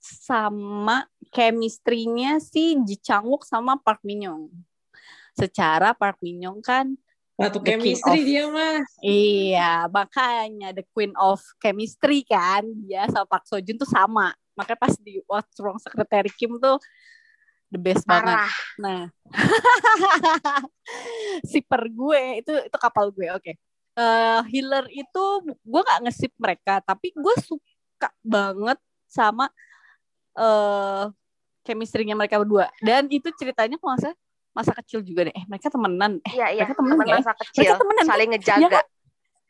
sama chemistry-nya si Ji Chang-wook sama Park Min Young. Secara Park Min Young kan Satu chemistry of- dia mah. Iya, makanya the queen of chemistry kan. Dia sama Park Seo Joon tuh sama. Makanya pas di What's Wrong Secretary Kim tuh the best banget. Parah. Nah, siper gue itu itu kapal gue. Oke. Eh, healer itu gue gak ngesip mereka, tapi gue suka banget sama eh chemistry-nya mereka berdua. Dan itu ceritanya kalau nggak salah masa kecil juga deh. Eh, mereka temenan. Eh, Iya iya. Mereka temen Temen ya? masa kecil. temenan, Saling Iya ngejaga. kan?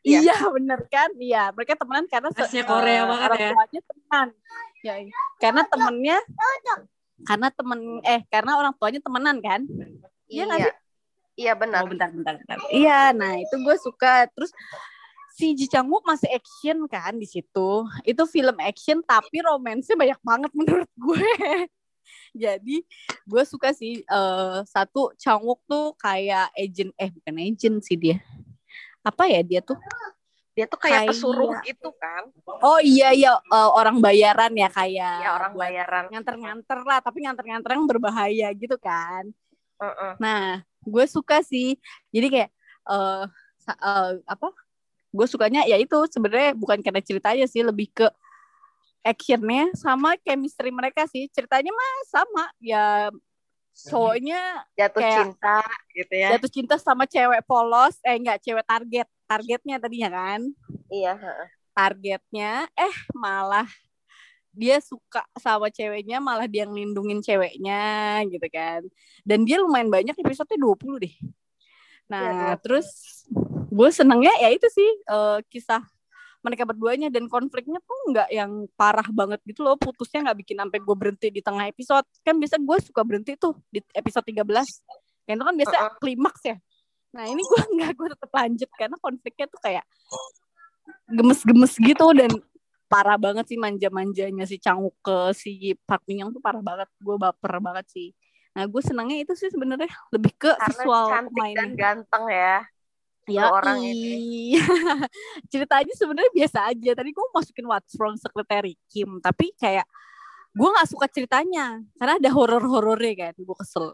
Iya. Iya bener kan? Iya mereka temenan karena se- Khasnya Korea eh, banget orang ya. teman. Ya, iya. karena temennya karena temen eh karena orang tuanya temenan kan? Iya Iya. Iya benar. Oh bentar bentar bentar. Iya, nah itu gue suka. Terus si Ji Chang Wook masih action kan di situ. Itu film action tapi romansnya banyak banget menurut gue. Jadi gue suka sih eh, satu Chang Wook tuh kayak agent eh bukan agent sih dia. Apa ya dia tuh? Dia tuh kayak Kayak- pesuruh gitu kan. Oh iya iya eh, orang bayaran ya kayak Ya orang buat bayaran. nganter-nganter lah tapi nganter-nganter yang berbahaya gitu kan. Heeh. Nah, gue suka sih. Jadi kayak eh sa- eh, apa? Gue sukanya ya itu sebenarnya bukan karena ceritanya sih, lebih ke actionnya sama chemistry mereka sih. Ceritanya mah sama. Ya cowoknya Jatuh Kayak- cinta gitu ya. jatuh cinta sama cewek polos, eh enggak cewek target. Targetnya tadinya kan. Iya. Targetnya eh malah dia suka sama ceweknya malah dia ngelindungin ceweknya gitu kan dan dia lumayan banyak episode 20 deh nah 20. terus gue senengnya ya itu sih eh, kisah mereka berduanya dan konfliknya tuh nggak yang parah banget gitu loh. Putusnya nggak bikin sampai gue berhenti di tengah episode. Kan biasa gue suka berhenti tuh di episode 13 kan itu kan biasa Uh-uh. klimaks ya. Nah ini gue nggak gue tetap lanjut karena konfliknya tuh kayak gemes-gemes gitu dan parah banget sih manja-manjanya si Changwook ke si Park Min Young tuh parah banget. Gue baper banget sih. Nah gue senangnya itu sih sebenarnya lebih ke Karena visual cantik dan ganteng ya. Ya orang iya. ceritanya sebenarnya biasa aja. Tadi gue masukin What's Wrong Secretary Kim tapi kayak gue nggak suka ceritanya. Karena ada horor-horornya kan gue kesel.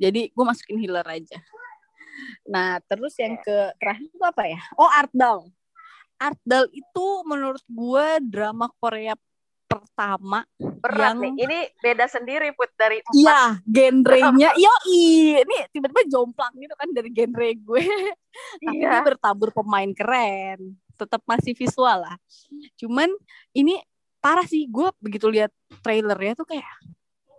Jadi gue masukin healer aja. Nah terus yang ke terakhir itu apa ya? Oh Art Doll Art Doll itu menurut gue drama Korea pertama Berat Yang- nih. Ini beda sendiri put dari empat. Iya, genrenya. Yo, ini tiba-tiba jomplang gitu kan dari genre gue. Tapi Iya. dia bertabur pemain keren. Tetap masih visual lah. Cuman ini parah sih. Gue begitu lihat trailernya tuh kayak,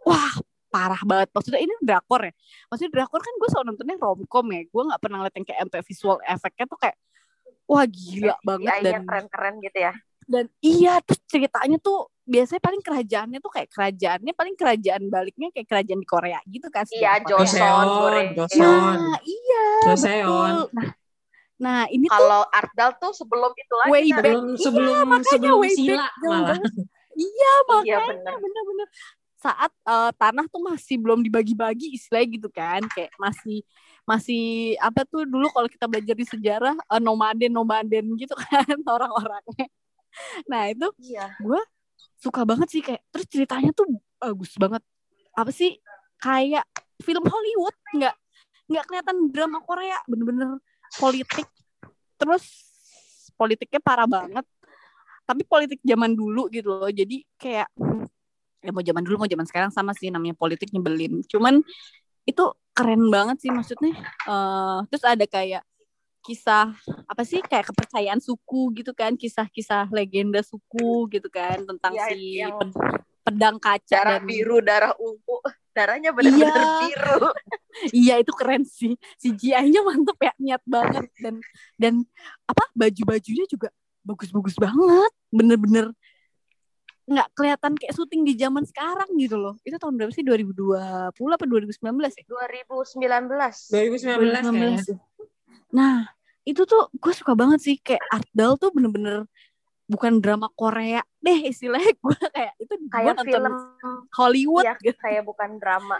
wah parah banget. Maksudnya ini drakor ya. Maksudnya drakor kan gue selalu nontonnya romcom ya. Gue nggak pernah ngeliat yang kayak sampai visual efeknya tuh kayak, wah gila banget CGI-nya dan keren-keren gitu ya. dan iya terus ceritanya tuh biasanya paling kerajaannya tuh kayak kerajaannya paling kerajaan baliknya kayak kerajaan di Korea gitu kan Iya. Joseon, Joseon, Korea. Joseon. Nah, iya Joseon. betul. Nah, nah ini tuh Kalau Ardal tuh sebelum itu lagi. Way kan? back. Sebelum Iya, sebelum makanya sebelum way back sila jauh malah. iya Iya makanya benar. bener-bener saat eh, tanah tuh masih belum dibagi-bagi istilahnya gitu kan kayak masih masih apa tuh dulu kalau kita belajar di sejarah eh, nomaden nomaden gitu kan orang-orangnya nah itu Iya. Suka banget sih kayak terus ceritanya tuh bagus banget. Apa sih? Kayak film Hollywood nggak nggak kelihatan drama Korea bener-bener politik. Terus politiknya parah banget. Tapi politik zaman dulu gitu loh jadi kayak ya mau zaman dulu mau zaman sekarang sama sih namanya politik nyebelin. Cuman itu keren banget sih maksudnya. Eh, terus ada kayak kisah apa sih kayak kepercayaan suku gitu kan kisah-kisah legenda suku gitu kan tentang Iya, si yang ped- pedang kaca Darah dan biru, darah ungu. Darahnya benar-benar Iya. biru. iya itu keren sih CGI-nya mantep ya niat banget dan dan apa baju-bajunya juga bagus-bagus banget bener-bener nggak kelihatan kayak syuting di zaman sekarang gitu loh itu tahun berapa sih 2020 apa 2019 ya 2019. 2019 kayaknya. 2019 ya. Nah, itu tuh gue suka banget sih kayak Ardal tuh bener-bener bukan drama Korea deh istilahnya gue kayak itu Kayak nonton film Hollywood Iya, gitu. kayak bukan drama.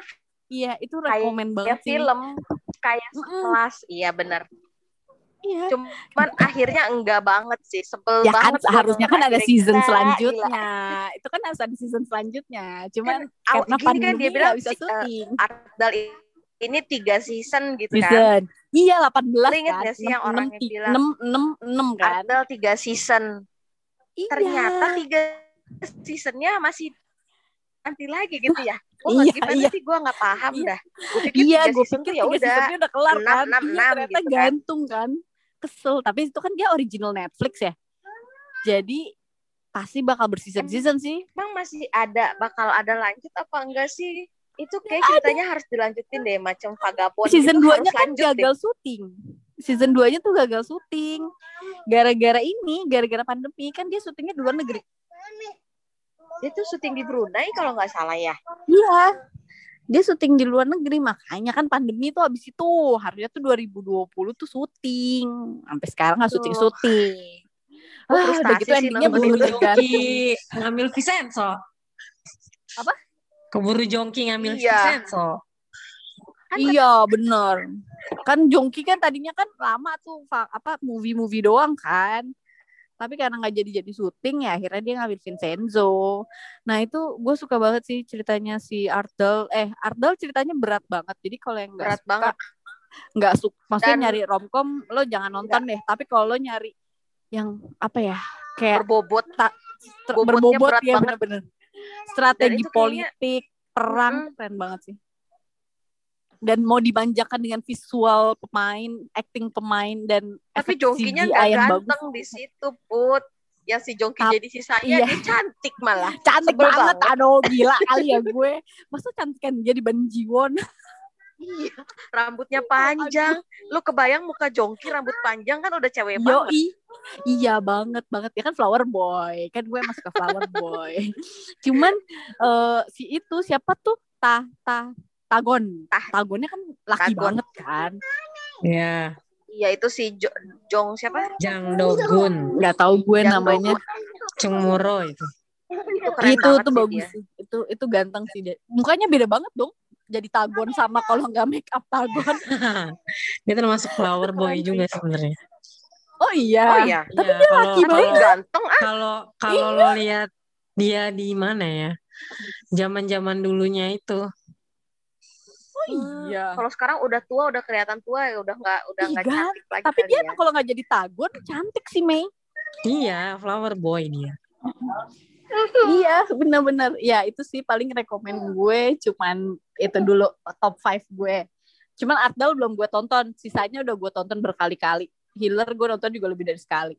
Iya, itu Kayak rekomen banget Kayak sih. film kayak sekelas. Iya benar. Iya. Cuman akhirnya enggak banget sih. Sebel Ya kan banget. gua seharusnya kan ada season Gila, selanjutnya. Itu kan harus ada season selanjutnya. Cuman Kan, karena gini kan pandemi dia bilang nggak bisa eh, syuting. Ardal i- ini tiga season gitu kan. Season. Iya 18 Lu inget kan. gak sih yang orangnya bilang, 6 6 6 kan. Ardal tiga season. Iya. Ternyata tiga seasonnya masih nanti lagi gitu ya. Gue Iya, gimana iya. sih gue nggak paham Iya. dah. Gue pikir Iya, gue season pikir ya udah. udah kelar enam, kan. enam, iya, enam ternyata gitu kan. gantung kan. Kesel. Tapi itu kan dia original Netflix ya. Jadi pasti bakal berseason-season sih. Emang masih ada bakal ada lanjut apa enggak sih? Itu kayak ceritanya harus dilanjutin deh macam Vagabond Season gitu 2-nya harus kan lanjut deh. gagal syuting. Season 2-nya tuh gagal syuting. gara-gara ini gara-gara pandemi kan dia syutingnya di luar negeri Dia tuh syuting di Brunei kalau nggak salah ya. iya dia syuting di luar negeri makanya kan pandemi tuh habis itu harusnya tuh 2020 tuh syuting sampai sekarang nggak syuting syuting Gua ah, udah gitu sih endingnya belum ngambil Vincenzo. Apa? Keburu Jongki ngambil Iya. Vincenzo. Kan Iya bener. Kan Jongki kan tadinya kan lama tuh apa movie-movie doang kan. Tapi karena nggak jadi jadi syuting ya akhirnya dia ngambil Vincenzo. Nah itu gue suka banget sih ceritanya si Ardel eh Ardel ceritanya berat banget. Jadi kalau yang nggak Berat suka banget. nggak suka maksudnya Dan- nyari romcom lo jangan nonton deh. Tapi kalau lo nyari yang apa ya kayak Berbobot. bobotnya berbobot berat ya bener-bener strategi kayaknya- politik perang Mm-mm. tuh keren banget sih dan mau dimanjakan dengan visual pemain acting pemain dan Tapi Jongkinya nggak ganteng bagus di situ, Put. Ya si Jongki Tap- jadi sisanya iya. dia cantik malah. cantik Sebel banget banget. aduh gila kali ya gue masa cantikan dia dibanding Jiwon Iya, rambutnya panjang. Lu kebayang muka Jongki rambut panjang kan udah cewek banget. Yoi. Iya banget banget ya kan flower boy kan gue masuk ke flower boy cuman eh, si itu siapa tuh tah tah tagon Tah. tagonnya kan laki Tagon. banget kan Ya, Iya itu si Jo- Jong siapa? Jang Dogun, nggak tahu gue Yang namanya Dogun. Chung Muro itu. Itu keren itu banget sih bagus dia. sih itu itu ganteng sih dia mukanya beda banget dong jadi tagon sama kalau nggak make up tagon dia termasuk flower boy juga sebenarnya. oh iya Oh iya. Tapi Ya, dia kalau laki kalau ganteng ah. kalau kalau lo lihat dia di mana ya? Zaman-zaman dulunya itu. oh iya Kalau sekarang udah tua, udah kelihatan tua ya, udah nggak udah Ih, nggak cantik lagi tapi dia ya. kalau nggak jadi tagon cantik sih Mei Iya, flower boy dia. iya bener-bener ya itu sih paling rekomen gue cuman itu dulu top 5 gue cuman Ardal belum gue tonton sisanya udah gue tonton berkali-kali Healer gue nonton juga lebih dari sekali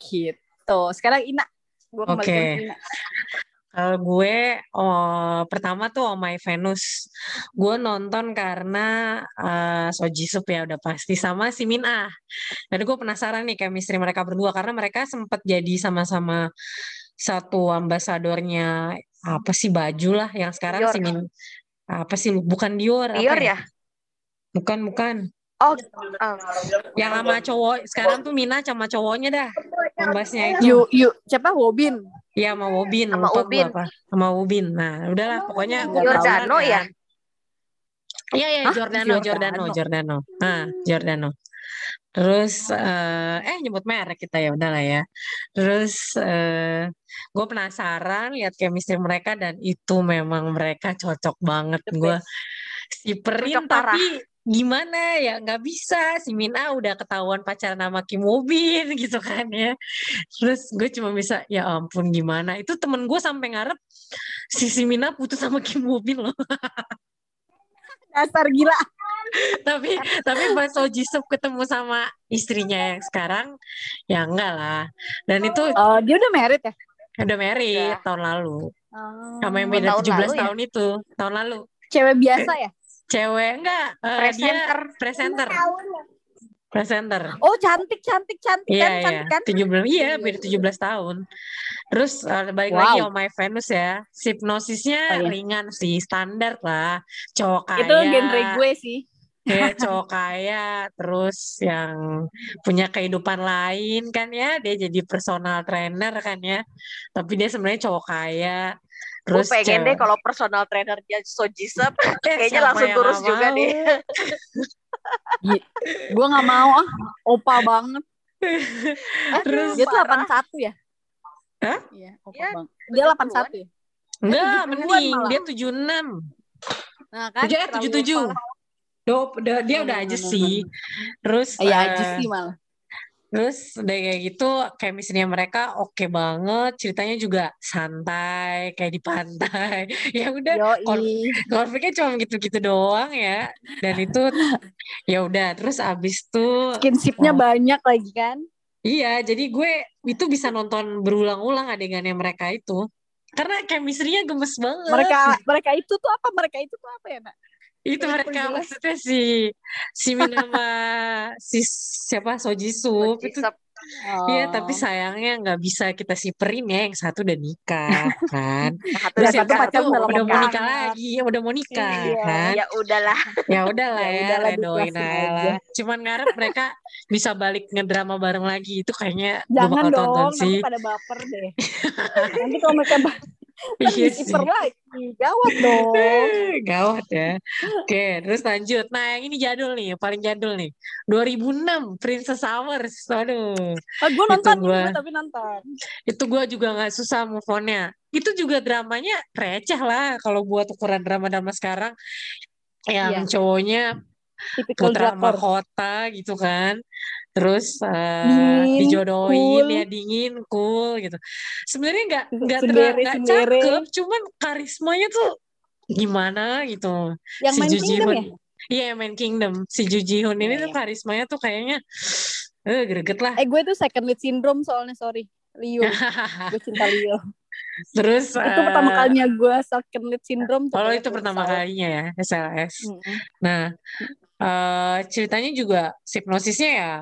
gitu sekarang Ina gue kembalikan Oke. ke Ina Kalau gue oh, pertama tuh Oh My Venus. Gue nonton karena eh, So Jisoo ya udah pasti sama si Min Ah. Dan gue penasaran nih chemistry mereka berdua karena mereka sempat jadi sama-sama satu ambasadornya apa sih baju lah yang sekarang Dior. si Min apa sih bukan Dior Dior ya? Bukan bukan. Oh, ah. Yang sama cowok sekarang tuh Mina sama cowoknya dah. Ambasnya itu. yuk yuk siapa Wobin Iya sama Wobin, Sama lupa Ubin. apa. Sama Ubin. Nah, udahlah pokoknya gua Giordano penasaran ya? kan. Iya iya Hah? Giordano, Giordano, Giordano. Giordano. Ah, Giordano. Terus eh eh nyebut merek kita ya udahlah ya. Terus eh gue penasaran lihat chemistry mereka dan itu memang mereka cocok banget. Gue si Perin Cocok parah. tapi gimana ya? Nggak bisa. Si Mina udah ketahuan pacaran sama Kim Wobin gitu kan ya. Terus gue cuma bisa ya ampun gimana? Itu temen gue sampai ngarep si si Mina putus sama Kim Wobin loh. Dasar gila tapi tapi pas So Jisoo ketemu sama istrinya yang sekarang ya enggak lah dan itu oh dia udah married ya udah married Udah. tahun lalu Oh. sama yang beda tahun 17 lalu ya? tahun itu tahun lalu cewek biasa ya cewek enggak eh, Presenter. dia presenter presenter oh cantik cantik cantik Iya, kan iya. cantik kan 17 iya, beda 17 tahun. Terus eh, balik Wow. lagi Oh My Venus ya. Hipnosisnya Oh, iya. ringan sih, standar lah. Cowok kaya. itu genre gue sih Ya, cowok kaya, terus yang punya kehidupan lain kan ya, dia jadi personal trainer kan ya. Tapi dia sebenarnya cowok kaya. Gue Terus pengen cewek- deh kalau personal trainer dia So Jisoo, Eh, kayaknya siapa langsung nggak juga mau? deh. gue nggak mau ah opa banget Eh, Terus dia tuh parah. 81 ya Hah? Iya, opa Iya, banget. Dia 70-an. 81 ya? Enggak, 70-an mending malah. dia 76. Nah, kan Tujuh, eh, terlalu 77. parah. Do, do- dia udah aja sih. Terus eh, aja sih malah. Terus udah kayak gitu chemistry-nya mereka oke banget, ceritanya juga santai kayak di pantai. ya udah konfliknya cuma gitu-gitu doang ya. Dan itu ya udah terus abis tuh Skinshipnya Oh. banyak lagi kan. iya, jadi gue itu bisa nonton berulang-ulang adegannya mereka itu. Karena chemistry-nya gemes banget. Mereka mereka itu tuh apa? Mereka itu tuh apa ya, Nak? Itu mereka maksudnya si si Min sama si siapa Soji Sup itu. Iya, tapi Oh. sayangnya nggak bisa kita siperin ya. Yang satu udah nikah kan. Terus Yang satu udah udah mau nikah lagi, udah mau nikah Iya. kan. Ya udahlah. Ya udahlah Ya ya, diikhlasin aja. Cuman ngarep mereka bisa balik ngedrama bareng lagi. Itu kayaknya gue Jangan bakal tonton dong, sih. nanti pada baper deh. nanti kalau mereka Iya disiper lagi, gawat dong. Gawat ya. Oke, terus lanjut. Nah, yang ini jadul nih, paling jadul nih. 2006, Princess Hours. Aduh, Ah, gue nonton, gua. gue tapi nonton. itu gue juga nggak susah move on-nya. Itu juga dramanya receh lah kalau buat ukuran drama-drama sekarang. Yang Iya. cowoknya Tipikal putra drakor. mahkota gitu kan. Terus Dingin, dijodohin cool. ya dingin, cool gitu. Sebenarnya nggak nggak nggak cakep, cuman karismanya tuh gimana gitu. Yang si main Ju Kingdom Ji-hoon. ya? Iya, yang main Kingdom. Si Ju Ji-hoon ini Iya, tuh iya. karismanya tuh kayaknya eh greget lah. Eh gue tuh second lead syndrome soalnya, sorry. Leo. gue cinta Leo. Terus itu pertama eh, kalinya gue second lead syndrome. tuh Kalau itu pertama Kurosawa. kalinya ya, SLS. Mm-mm. Nah, eh ceritanya juga hipnosisnya ya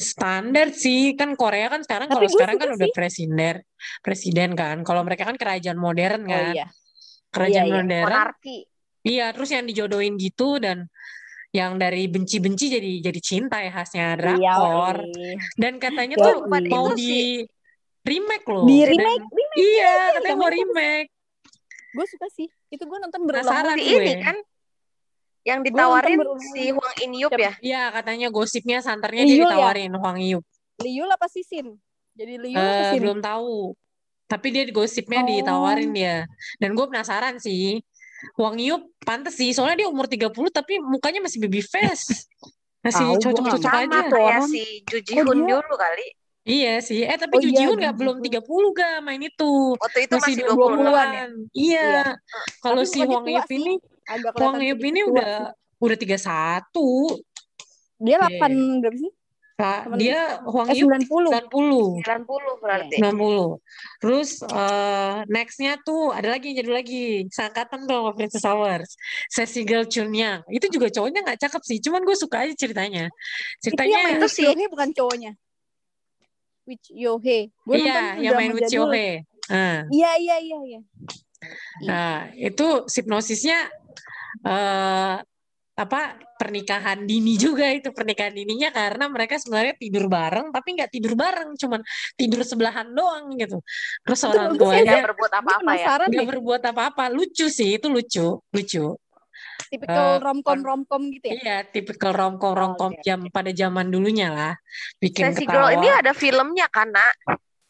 standar sih. Kan Korea kan sekarang kalau sekarang kan udah sih. presiden, presiden kan. Kalau mereka kan kerajaan modern Oh kan. iya. Kerajaan Iya, iya. modern. Monarki. Iya, terus yang dijodohin gitu dan yang dari benci-benci jadi jadi cinta ya khasnya drakor. Iya, Dan katanya tuh Bukan mau di remake loh. Di Dan- remake, remake. Iya, katanya mau remake. Gue suka sih. Itu gue nonton. Si gue. ini kan yang ditawarin si Huang In Yup Siapa? ya. Iya, katanya gosipnya santernya dia ya? ditawarin Huang Yup. Liu apa Sisin? Jadi Liu apa Eh, Sisin? belum tahu. Tapi dia di gosipnya Oh. ditawarin dia. Dan gue penasaran sih. Huang Yup pantes sih. Soalnya dia umur 30 tapi mukanya masih baby face. Masih cocok-cocok aja. Sama Tuh kayak si Ju Ji Oh, dia- dulu kali. Iya sih. Eh tapi Oh Ju iya, nggak belum Hoon. 30 ga main itu. Waktu itu Masih masih 20-an. 20-an ya. Iya. Kalau Tapi si Huang tua Yup sih. ini Agak Yup sedikit ini tua udah udah 31. Dia Oke. 8 berapa sih? Dia Huang Eh Yup 90. 90. 90 berarti. 90. Terus eh nextnya tuh ada lagi yang jadi lagi seangkatan tuh sama Princess Hours. Cecil Chunyang. Itu juga cowoknya nggak cakep sih. Cuman gue suka aja ceritanya. Itu yang Ceritanya main itu Wich sih. Yohe bukan cowoknya. Wich Yohe. Gue iya yang main with jadul. Chohe. Nah, Iya iya iya iya. nah, itu hipnosisnya eh apa pernikahan dini juga itu pernikahan dininya karena mereka sebenarnya tidur bareng tapi nggak tidur bareng cuman tidur sebelahan doang gitu terus orang ya, Nggak tuanya berbuat Gue apa-apa ya. nggak berbuat apa-apa lucu sih itu lucu lucu Tipikal Eh, romcom romcom gitu ya. Iya, tipikal romcom romcom Oh, jam pada zaman dulunya lah, bikin Sesi ketawa. Girl ini ada filmnya kan, Nak?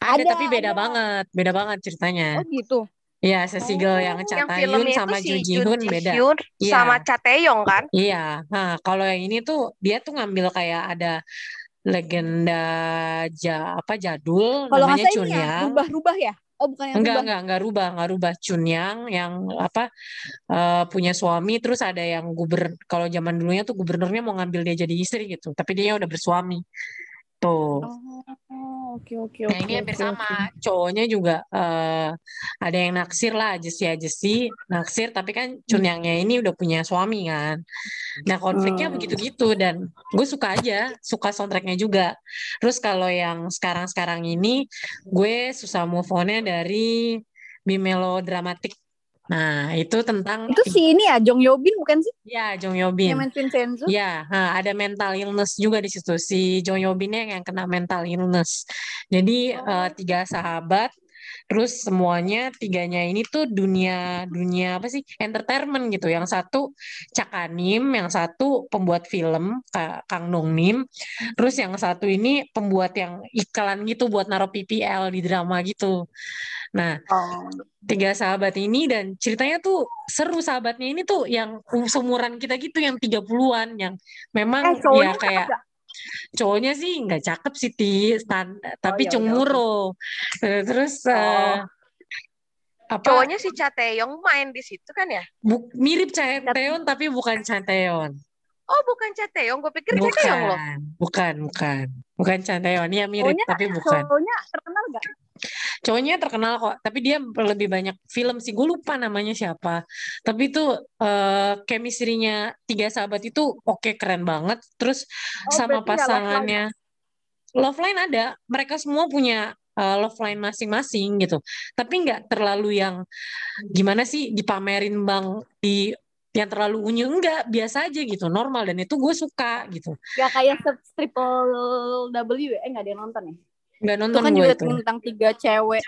Ada, Ada, tapi beda ada. banget, beda banget ceritanya. Oh gitu. Iya, Sesi Girl Oh, yang Cha Yang itu sama si Ju Ji beda. Hyun Iya. sama Cha Tae-yong kan? Iya, nah kalau yang ini tuh dia tuh ngambil kayak ada legenda ja, apa jadul Kalau nggak namanya ini ya Chunyang. rubah-rubah ya. Oh bukan yang Enggak, rubah. enggak, enggak rubah, enggak rubah. Chunyang yang apa eh, punya suami terus ada yang guber kalau zaman dulunya tuh gubernurnya mau ngambil dia jadi istri gitu, tapi dia udah bersuami. Tuh. Oh oke oke Nah oke. ini hampir sama, cowoknya juga eh, ada yang naksir lah, jesi-jesi naksir, tapi kan Chunyangnya ini udah punya suami kan. Nah konfliknya Hmm. begitu-gitu dan gue suka aja, suka soundtracknya juga. Terus kalau yang sekarang-sekarang ini, gue susah move on-nya dari bimelodramatik. Nah itu tentang Itu si ini ya Jong Yobin bukan sih? ya Jong Yobin. Yang main Vincenzo. Ya, nah, ada mental illness juga di situ. Si Jong Yobinnya yang kena mental illness. Jadi eh, tiga sahabat, terus semuanya tiganya ini tuh dunia dunia apa sih? Entertainment gitu. Yang satu Cakanim, yang satu pembuat film Ka- Kang Dong Nim, terus yang satu ini pembuat yang iklan gitu buat naruh PPL di drama gitu. Nah, Oh. tiga sahabat ini dan ceritanya tuh seru sahabatnya ini tuh yang seumuran kita gitu yang 30-an yang memang Eh ya kayak? Cowoknya sih nggak cakep sih Ti, stan- tapi ya udah, cemuro Eh, terus Oh. apa Cowoknya si Cha Tae-yong main di situ kan ya? bu- mirip Chaeteon tapi bukan Chaeteon Oh, bukan Cha Tae-yong. Gue pikir Tae-yong loh. bukan bukan bukan bukan Chaeteon ya mirip Cowoknya tapi bukan Cowoknya terkenal nggak? Cowoknya terkenal kok tapi dia lebih banyak film sih. Gue lupa namanya siapa. Tapi itu eh chemistry-nya tiga sahabat itu oke keren banget. Terus Oh, sama pasangannya love line ada, mereka semua punya uh, love line masing-masing gitu. Tapi nggak terlalu yang gimana sih dipamerin bang di yang terlalu unyu. Enggak biasa aja gitu. Normal. Dan itu gue suka gitu. Gak kayak triple W eh nggak ada yang nonton ya nggak itu nonton kan gue juga itu. tentang tiga cewek.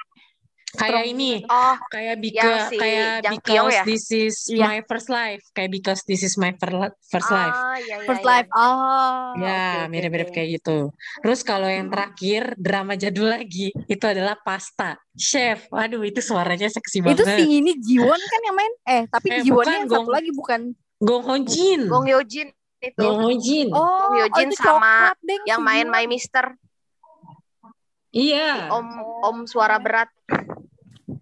Kayak strong ini Oh, kayak Yang because si kayak because ya? this is Iya. my first life. Kayak because this is my fir- first life. ah, ya, ya, first ya. life. Oh ya oke, mirip-mirip kayak gitu. Terus kalau yang terakhir drama jadul lagi itu adalah pasta. Chef aduh itu suaranya seksi itu banget. si ini Jiwon kan yang main? Eh tapi Eh, Jiwonnya bukan, yang Gong. satu lagi bukan? Gong Ho Jin. Gong Yoo Jin itu. Gong Ho Jin. Oh, oh Jin itu sama yang main. My Mister iya Om Om suara berat.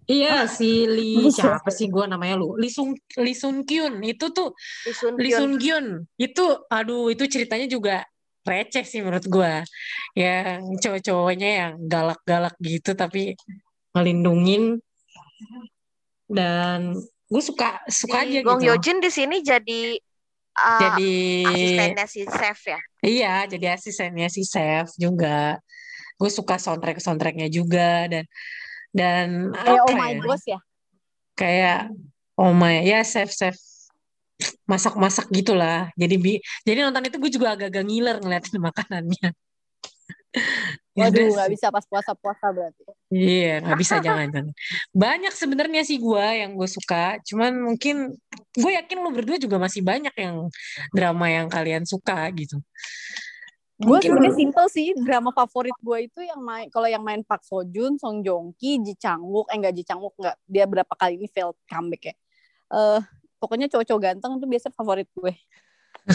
iya si Lee Buset. siapa sih gua namanya lu Lee Sung Lee Sun Kyun itu tuh Lee Sun Kyun. Sun Kyun itu aduh itu ceritanya juga receh sih menurut gua yang cowok-cowoknya yang galak-galak gitu tapi ngelindungin dan gue suka suka aja Si Gong gitu Yoo Jin di sini jadi uh, jadi asistennya si Chef ya. iya jadi asistennya si Chef juga gue suka soundtrack soundtracknya juga dan dan kayak apa oh my ya? Gosh ya? Kayak oh my ya Chef Chef masak-masak gitulah. Jadi bi jadi nonton itu gue juga agak-agak ngiler ngeliatin makanannya. Ya waduh nggak bisa pas puasa puasa berarti. Iya, nggak bisa jangan-jangan. Banyak sebenarnya sih gua yang gue suka, cuman mungkin gue yakin lo berdua juga masih banyak yang drama yang kalian suka gitu. Gue sebenarnya simple sih drama favorit gue itu yang main kalau yang main Park Seo Joon, Song Joong Ki, Ji Chang Wook, eh enggak Ji Chang Wook enggak dia berapa kali ini failed comeback ya. Eh pokoknya cowok-cowok ganteng itu biasa favorit gue.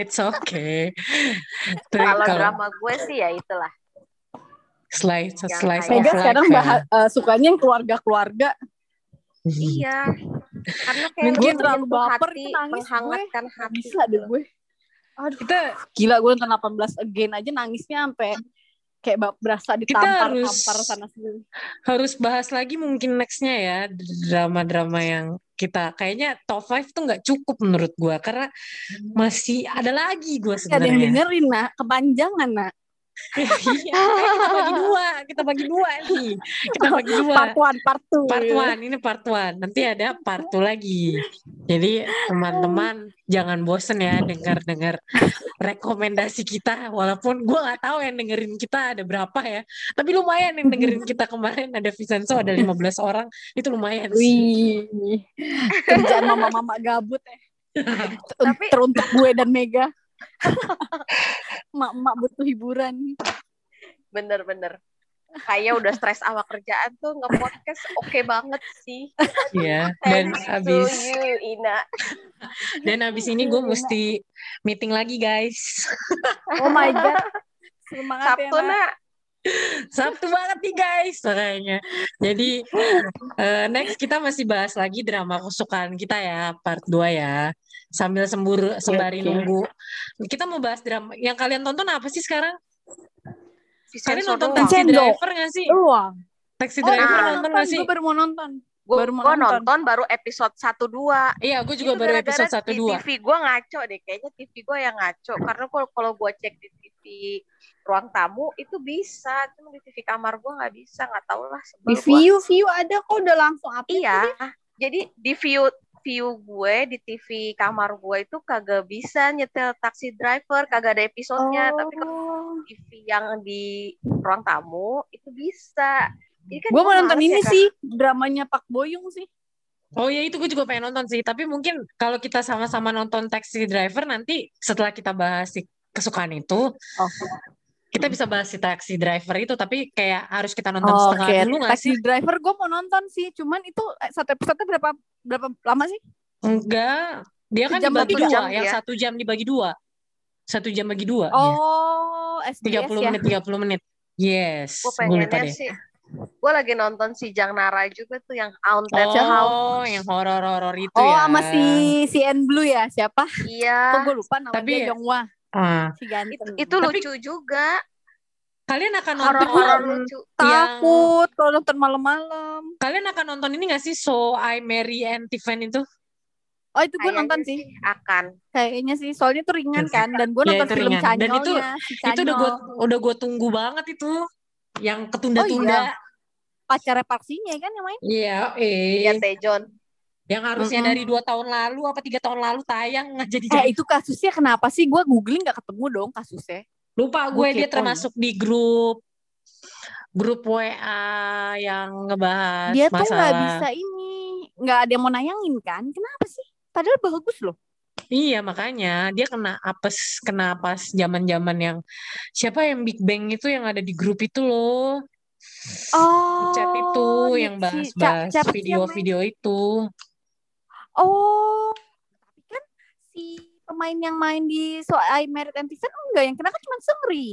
it's okay. Kalau drama gue sih ya itulah. slice yang slice Mega sekarang ya. bahas, eh, sukanya yang keluarga-keluarga. Iya. Karena kayak Mungkin terlalu baper hati, itu nangis gue. menghangatkan Nggak hati. bisa deh gue. Aduh, Kita gila gue nonton 18 again aja nangisnya sampai kayak berasa ditampar-tampar harus- sana sini. harus bahas lagi mungkin nextnya ya drama-drama yang kita kayaknya top 5 tuh nggak cukup menurut gua karena masih ada lagi gua Gak ada yang sebenarnya. dengerin nak, kepanjangan nak. Iya, eh, kita bagi dua, kita bagi dua nih. Kita bagi dua. Part one, part two. Part one, ini part one. Nanti ada part two lagi. Jadi teman-teman jangan bosen ya dengar-dengar rekomendasi kita. Walaupun gue nggak tahu yang dengerin kita ada berapa ya. Tapi lumayan yang dengerin kita kemarin ada Vincenzo ada 15 orang. Itu lumayan sih. Wih, kerjaan mama-mama gabut ya. Tapi- Teruntuk gue dan Mega. Mak-mak butuh hiburan. Bener-bener. Kayak udah stres awak kerjaan tuh nge-podcast oke banget sih. Iya. Dan Thanks abis to you, Ina. dan abis ini gue mesti meeting lagi guys. Oh my god. Semangat Sabtu ya, Nak. Sabtu banget nih guys makanya. Jadi eh, next kita masih bahas lagi drama kesukaan kita ya part 2 ya. Sambil sembur sembari oke. nunggu. Kita mau bahas drama yang kalian tonton apa sih sekarang? Kalian nonton. Taxi Vincenzo. Driver gak sih? Wah. Taxi Oh, Driver ah. nonton gak sih? Gue baru mau nonton. Gue Baru mau gua nonton. nonton baru episode 1-2. Iya, gue juga Itu baru episode 1 di 2. TV gue ngaco deh, kayaknya TV gue yang ngaco. Karena kalau kalau gue cek di TV ruang tamu itu bisa, cuma di TV kamar gue nggak bisa, nggak tahu lah. Di gua. view, view ada kok udah langsung update. Iya, jadi di view view gue di TV kamar gue itu kagak bisa nyetel taksi driver, kagak ada episodenya. Tapi kalau Oh. TV yang di ruang tamu itu bisa. Jadi kan Gue mau gua nonton ini ya, sih, dramanya Pak Boyong sih. Oh ya itu gue juga pengen nonton sih. Tapi mungkin kalau kita sama-sama nonton Taxi Driver nanti setelah kita bahas si kesukaan itu, Oh. Kita bisa bahas si Taxi Driver itu. Tapi kayak harus kita nonton Oh, setengah Oke, dulu gak sih? Taxi Driver gue mau nonton sih, cuman itu eh, satu episode berapa berapa lama sih? Enggak. Dia kan dibagi dua. jam yang dia. satu jam dibagi dua. Satu jam bagi dua. Oh, dia. SBS 30 ya. menit, 30 menit. Yes. Gue pengennya sih. Gue lagi nonton si Jang Nara juga tuh yang Haunted House. Oh, yang horor-horor itu Oh, ya. sama si si N Blue ya, siapa? Iya. Kok gue lupa nama Tapi- dia Jonghwa, Ah. si ganteng. Itu Tapi- lucu juga. Kalian akan nonton Horor-horor lucu. yang takut kalau nonton malam-malam. kalian akan nonton ini gak sih So I Marry and Tiffany itu? Oh itu gue nonton sih. akan. Kayaknya sih. Soalnya itu ringan kan. Dan gue Iya, nonton itu film ringan. Dan itu- si Itu udah gue udah gue tunggu banget itu. Yang ketunda-tunda. Pacarnya Paksinya kan yang main. Iya, Iya eh. Tejon. Yang harusnya Mm-mm. dari dua tahun lalu apa tiga tahun lalu tayang nggak jadi Eh jadi. itu kasusnya kenapa sih? Gue googling gak ketemu dong kasusnya. Lupa gue dia kepo termasuk di grup grup WA yang ngebahas Dia tuh nggak masalah. bisa ini. Nggak ada yang mau nayangin kan. Kenapa sih? Padahal bagus loh. Iya makanya dia kena apes kena pas zaman-zaman yang siapa yang Big Bang itu yang ada di grup itu loh. Oh. Chat itu dia- yang bahas-bahas video-video itu. Oh, tapi kan si pemain yang main di So I Married Antisan enggak yang kena kan cuma Sengri.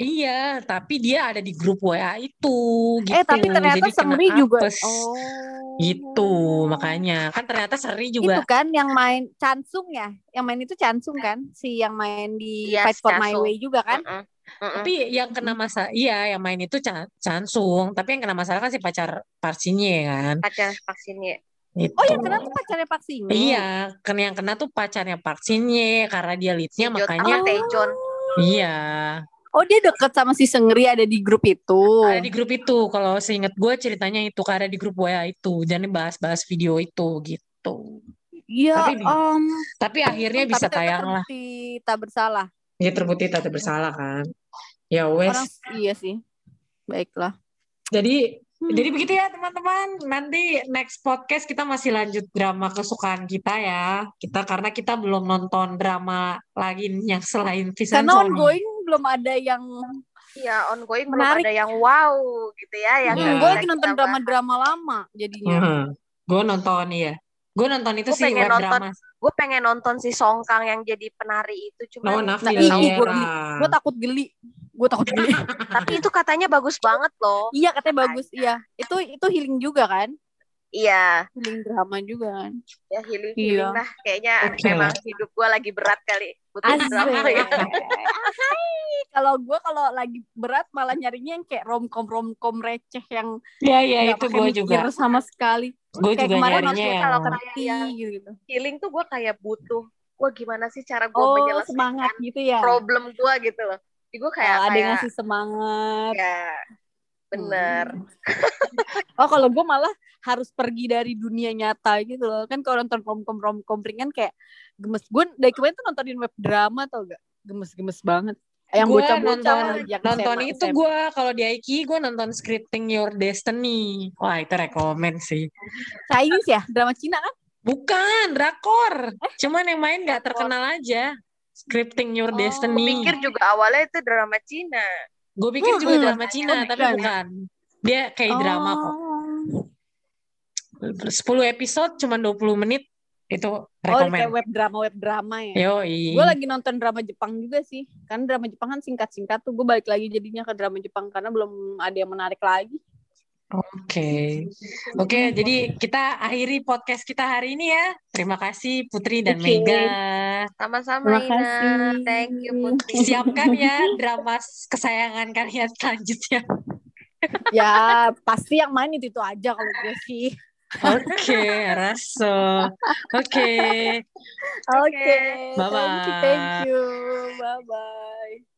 Iya, tapi dia ada di grup WA itu gitu. eh tapi ternyata Jadi Sengri juga. apes. Oh. Gitu, makanya kan ternyata Seri Itu juga kan yang main Chansung ya, yang main itu Chansung kan, si yang main di Yes, Fight for My Chansung. Way juga kan. Mm-mm. Mm-mm. Tapi yang kena masalah, iya yang main itu Chan- Chansung, tapi yang kena masalah kan si pacar Parsinye kan. pacar vaksinnya. Itu. Oh yang kena tuh pacarnya Pak Sinyo. Iya, kan yang kena tuh pacarnya Park Shin Ye karena dia Si leadnya Jot makanya Tejon. iya Oh dia deket sama si Sengri ada di grup itu. ada di grup itu. Kalau seingat gue ceritanya itu karena di grup WA itu, jadi bahas-bahas video itu gitu. Iya. Tapi om. Tapi akhirnya Tapi bisa tayang lah. terbukti tak bersalah. Ya terbukti tak bersalah kan. Ya wes. Orang iya sih. Baiklah. Jadi. Jadi begitu ya teman-teman. Nanti next podcast kita masih lanjut drama kesukaan kita ya. Kita karena kita belum nonton drama lagi yang selain Vincent Karena Sony. ongoing belum ada yang Iya, ongoing Menarik. belum ada yang wow gitu ya yang. Hmm, gue nonton drama-drama lama jadinya. Gue nonton iya. Gue nonton itu Gua sih pengen web nonton drama. Gue pengen nonton si Songkang yang jadi penari itu No, cuma Nafi Nah. Gue takut geli. Gue takut geli. tapi itu katanya bagus banget loh. iya katanya bagus. Iya. Itu itu healing juga kan? Iya, Healing drama juga kan. ya healing Iya. healing lah. Kayaknya Oke memang hidup gue lagi berat kali. Butuh drama ya. Hai. Kalau gue kalau lagi berat malah nyarinya yang kayak romcom romcom receh yang Iya iya itu gue juga. sama sekali. Gue Kayak juga kemarin nyarinya yang kalau kayak Keti yang- gitu. Healing tuh gue kayak butuh. Gue gimana sih cara gue Oh menyelesaikan semangat gitu ya. problem gue gitu loh. Jadi gue kayak Oh, ada yang kayak ngasih semangat. ya bener. Hmm. Oh kalau gue malah harus pergi dari dunia nyata gitu loh. Kan kalau nonton romcom romcom ringan kayak gemes. Gue dari kemarin tuh nontonin web drama tau gak? Gemes-gemes banget. Yang gue bocah-bocah nonton yang nonton SMA, itu gue kalau di Aiki gue nonton Scripting Your Destiny wah itu rekomen sih Chinese ya? Drama Cina kan? bukan drakor Eh? cuman yang main nggak terkenal aja Scripting Your Oh, Gue Destiny pikir juga awalnya itu drama Cina. gue pikir juga Hmm. drama Cina Oh, tapi bukan. bukan dia kayak drama kok Oh. 10 episode cuman 20 menit itu Oh, kayak rekomen web drama web drama ya. Yoi. Gue lagi nonton drama Jepang juga sih. Kan drama Jepang kan singkat-singkat tuh. Gue balik lagi jadinya ke drama Jepang karena belum ada yang menarik lagi. Oke, oke. Jadi kita akhiri podcast kita hari ini ya. Terima kasih Putri dan Oke. Mega. Sama-sama Terima Ina. kasih. Thank you Putri. Siapkan ya drama kesayangan kalian selanjutnya. ya pasti yang main itu itu aja kalau gue sih. Oke, raso. Oke. Oke. Oke. Thank you, thank you. Bye bye.